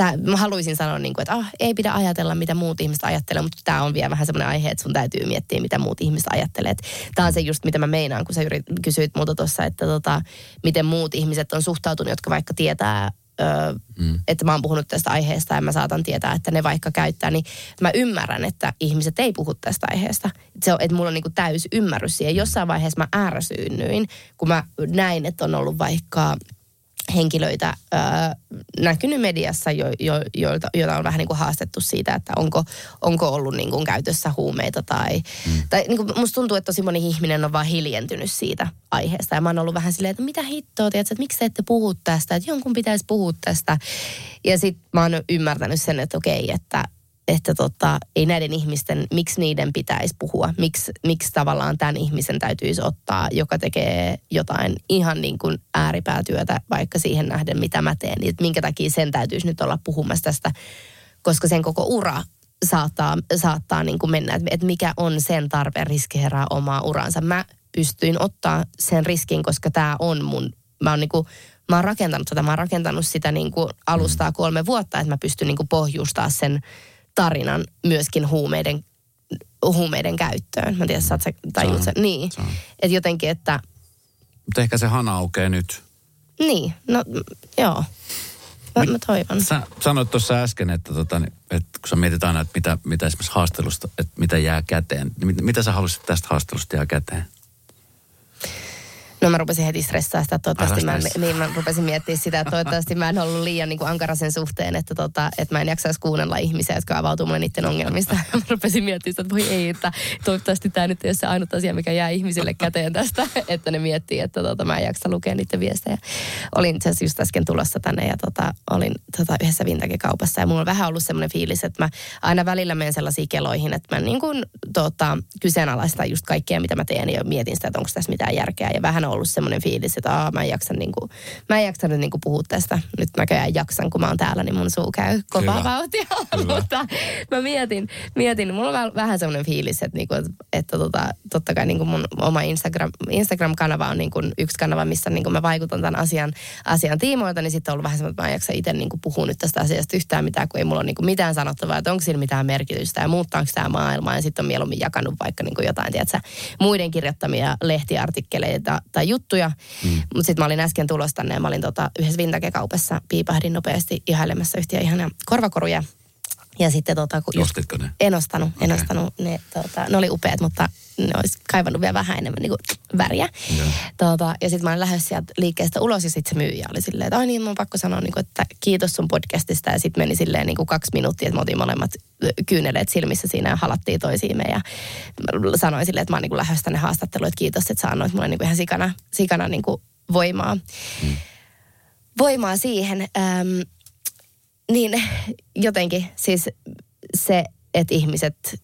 tää, mä haluaisin sanoa, niin kuin, että ah, ei pidä ajatella, mitä muut ihmiset ajattelee, mutta tämä on vielä vähän semmoinen aihe, että sun täytyy miettiä, mitä muut ihmiset ajattelee. Tämä on se just, mitä mä meinaan, kun sä yrit, kysyit multa tuossa, että tota, miten muut ihmiset on suhtautunut, jotka vaikka tietää Öö, mm. että mä oon puhunut tästä aiheesta ja mä saatan tietää, että ne vaikka käyttää, niin mä ymmärrän, että ihmiset ei puhu tästä aiheesta. Se on, että mulla on niinku täys ymmärrys siihen. Jossain vaiheessa mä ärsyynnyin, kun mä näin, että on ollut vaikka henkilöitä ö, näkynyt mediassa, jo, jo, joilta, joita on vähän niin kuin haastettu siitä, että onko, onko ollut niin kuin käytössä huumeita tai, mm. tai niin kuin musta tuntuu, että tosi moni ihminen on vaan hiljentynyt siitä aiheesta. Ja mä oon ollut vähän silleen, että mitä hittoa, tiedätkö, että miksi te ette puhu tästä, että jonkun pitäisi puhua tästä. Ja sitten mä oon ymmärtänyt sen, että okei, että että tota, ei näiden ihmisten, miksi niiden pitäisi puhua, miksi, miksi tavallaan tämän ihmisen täytyisi ottaa, joka tekee jotain ihan niin kuin ääripäätyötä vaikka siihen nähden, mitä mä teen. Niin, että minkä takia sen täytyisi nyt olla puhumassa tästä, koska sen koko ura saattaa, saattaa niin kuin mennä, että mikä on sen tarpeen riskiherää omaa uransa. Mä pystyin ottaa sen riskin, koska tämä on mun, mä oon niin kuin, mä oon rakentanut tätä, mä oon rakentanut sitä niin kuin alustaa kolme vuotta, että mä pystyn niin kuin pohjustaa sen tarinan myöskin huumeiden, huumeiden käyttöön. Mä tiedän, saat sä tajut sen. Niin. Että jotenkin, että... Mutta ehkä se hana aukeaa nyt. Niin, no joo. Mä, mä toivon. Sä sanoit tuossa äsken, että, tota, että kun sä mietit aina, että mitä, mitä esimerkiksi haastelusta, että mitä jää käteen. Niin mit, mitä sä haluaisit tästä haastelusta jää käteen? No mä rupesin heti stressaa sitä, toivottavasti mä, niin mä rupesin miettimään sitä, että toivottavasti mä en ollut liian niin kuin ankara sen suhteen, että, tota, että mä en jaksaisi kuunnella ihmisiä, jotka avautuu mulle niiden ongelmista. mä rupesin miettimään sitä, että voi ei, että toivottavasti tämä nyt ei ole se ainut asia, mikä jää ihmisille käteen tästä, että ne miettii, että tota, mä en jaksa lukea niiden viestejä. Olin itse asiassa just äsken tulossa tänne ja tota, olin tota, yhdessä vintage-kaupassa ja mulla on vähän ollut semmoinen fiilis, että mä aina välillä menen sellaisiin keloihin, että mä niin kuin, tota, kyseenalaistan just kaikkea, mitä mä teen ja mietin sitä, että onko tässä mitään järkeä. Ja vähän ollut semmoinen fiilis, että Aa, mä en jaksa, niin kuin, mä en jaksa nyt niin kuin puhua tästä. Nyt näköjään jaksan, kun mä oon täällä, niin mun suu käy kovaa Hyvä. vauhtia. Hyvä. Mutta mä mietin, mietin, mulla on vähän semmoinen fiilis, että, niin kuin, että tota, totta kai niin kuin mun oma Instagram, Instagram-kanava on niin kuin yksi kanava, missä niin kuin mä vaikutan tämän asian, asian tiimoilta, niin sitten on ollut vähän semmoinen, että mä en jaksa itse niin kuin puhua nyt tästä asiasta yhtään mitään, kun ei mulla ole niin kuin mitään sanottavaa, että onko sillä mitään merkitystä ja muuttaako tämä maailmaa. Ja sitten on mieluummin jakanut vaikka niin kuin jotain, tiedätkö, muiden kirjoittamia lehtiartikkeleita tai juttuja. Mm. Mutta sitten mä olin äsken tulossa tänne ja mä olin tota, yhdessä vintage-kaupassa, piipahdin nopeasti ihailemassa yhtiä ihana korvakoruja. Ja sitten tota, kun Ostitko ne? en ostanut, en okay. ostanut. Ne, tota, ne oli upeat, mutta ne olisi kaivannut vielä vähän enemmän niin kuin väriä. Joo. Tota, ja sitten mä olin lähdössä sieltä liikkeestä ulos ja sitten se myyjä oli silleen, että ai niin, mun on pakko sanoa, niin kuin, että kiitos sun podcastista. Ja sitten meni silleen niin kuin kaksi minuuttia, että me otin molemmat kyyneleet silmissä siinä ja halattiin toisiimme. Ja sanoin silleen, että mä oon niin lähdössä tänne haastatteluun, että kiitos, että sä annoit mulle niin kuin ihan sikana, sikana niin kuin voimaa. Voimaa siihen. Äm, niin jotenkin siis se, että ihmiset,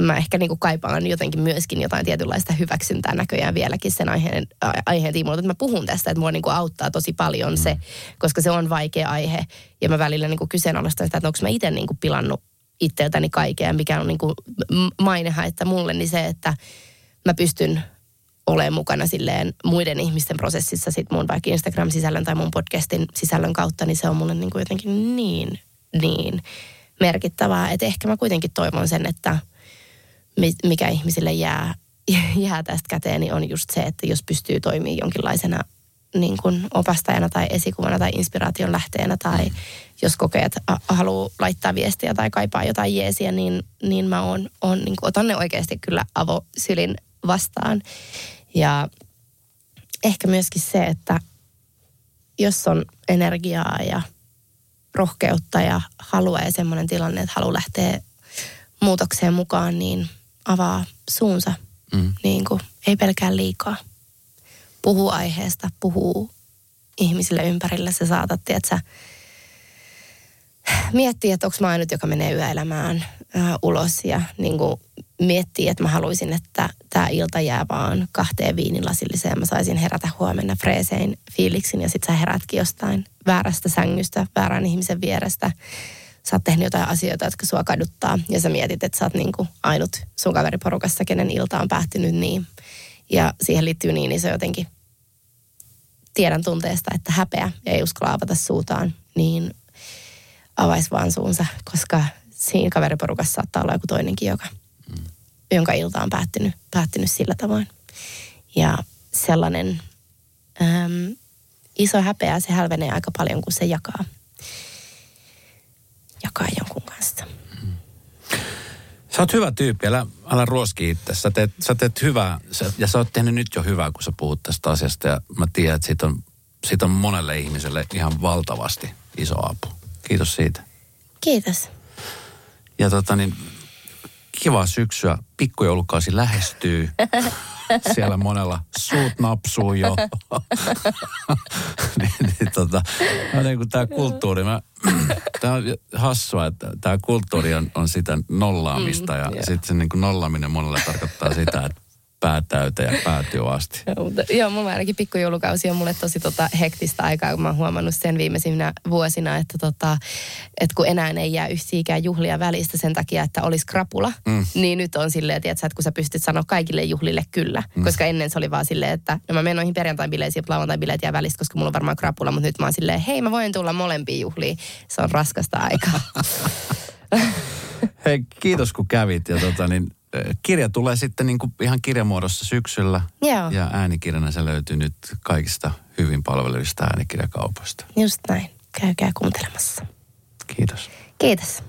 mä ehkä niinku kaipaan jotenkin myöskin jotain tietynlaista hyväksyntää näköjään vieläkin sen aiheen, aiheen tiimoilta, että mä puhun tästä, että mua niinku auttaa tosi paljon se, koska se on vaikea aihe ja mä välillä niinku kyseenalaistan sitä, että onko mä itse niinku pilannut itseltäni kaikkea, mikä on niinku m- mainehaitta mulle, niin se, että mä pystyn olemaan mukana silleen muiden ihmisten prosessissa sit mun vaikka Instagram-sisällön tai mun podcastin sisällön kautta, niin se on mulle niin kuin jotenkin niin, niin merkittävää. Että ehkä mä kuitenkin toivon sen, että mikä ihmisille jää, jää tästä käteen, niin on just se, että jos pystyy toimimaan jonkinlaisena niin kuin opastajana tai esikuvana tai inspiraation lähteenä tai jos kokee, että haluaa laittaa viestiä tai kaipaa jotain jeesiä, niin, niin mä oon, oon, niin kuin, otan ne oikeasti kyllä avosylin vastaan. Ja ehkä myöskin se, että jos on energiaa ja rohkeutta ja halua ja semmoinen tilanne, että haluaa lähteä muutokseen mukaan, niin avaa suunsa. Mm. Niin kuin, ei pelkää liikaa. Puhuu aiheesta, puhuu ihmisille ympärillä. Sä saatat, että sä miettii, että onko mä ainut, joka menee yöelämään ää, ulos ja niin kuin miettii, että mä haluaisin, että tämä ilta jää vaan kahteen viinilasilliseen ja mä saisin herätä huomenna freesein fiiliksin ja sit sä herätkin jostain väärästä sängystä, väärän ihmisen vierestä. Sä oot tehnyt jotain asioita, jotka sua kaduttaa ja sä mietit, että sä oot niin kuin ainut sun kaveriporukassa, kenen ilta on päättynyt niin. Ja siihen liittyy niin iso jotenkin tiedän tunteesta, että häpeä ja ei uskalla avata suutaan, niin avaisi vaan suunsa, koska siinä kaveriporukassa saattaa olla joku toinenkin, joka, mm. jonka ilta on päättynyt, päättynyt sillä tavoin. Ja sellainen äm, iso häpeä, se hälvenee aika paljon, kun se jakaa, jakaa jonkun kanssa. Sä oot hyvä tyyppi, älä, älä ruoski itse. Sä teet, sä teet hyvää, sä, ja sä oot tehnyt nyt jo hyvää, kun sä puhut tästä asiasta. Ja mä tiedän, että siitä on, siitä on monelle ihmiselle ihan valtavasti iso apu. Kiitos siitä. Kiitos. Ja tota niin, kiva syksyä. Pikkujoulukausi lähestyy. Siellä monella suut napsuu jo. niin, niin, tota, no niin kuin tämä kulttuuri, mä, tämä on hassua, että tämä kulttuuri on, on sitä nollaamista ja joo. sitten se niin kuin nollaaminen monelle tarkoittaa sitä, että pää täyteen ja päätyy asti. Joo, mutta, joo, mulla ainakin pikkujoulukausi on mulle tosi tota, hektistä aikaa, kun mä oon huomannut sen viimeisinä vuosina, että, tota, että kun enää ei jää yhtiikään juhlia välistä sen takia, että olisi krapula, mm. niin nyt on silleen, tiedätkö, että kun sä pystyt sanoa kaikille juhlille kyllä, mm. koska ennen se oli vaan silleen, että no mä menen noihin perjantai-bileisiin, mutta lauantai-bileet jää välistä, koska mulla on varmaan krapula, mutta nyt mä oon silleen, hei mä voin tulla molempiin juhliin. Se on raskasta aikaa. Hei, kiitos kun kävit. Ja tota, niin, kirja tulee sitten niin kuin ihan kirjamuodossa syksyllä. Joo. Ja äänikirjana se löytyy nyt kaikista hyvin palvelevista äänikirjakaupoista. Just näin. Käykää kuuntelemassa. Kiitos. Kiitos.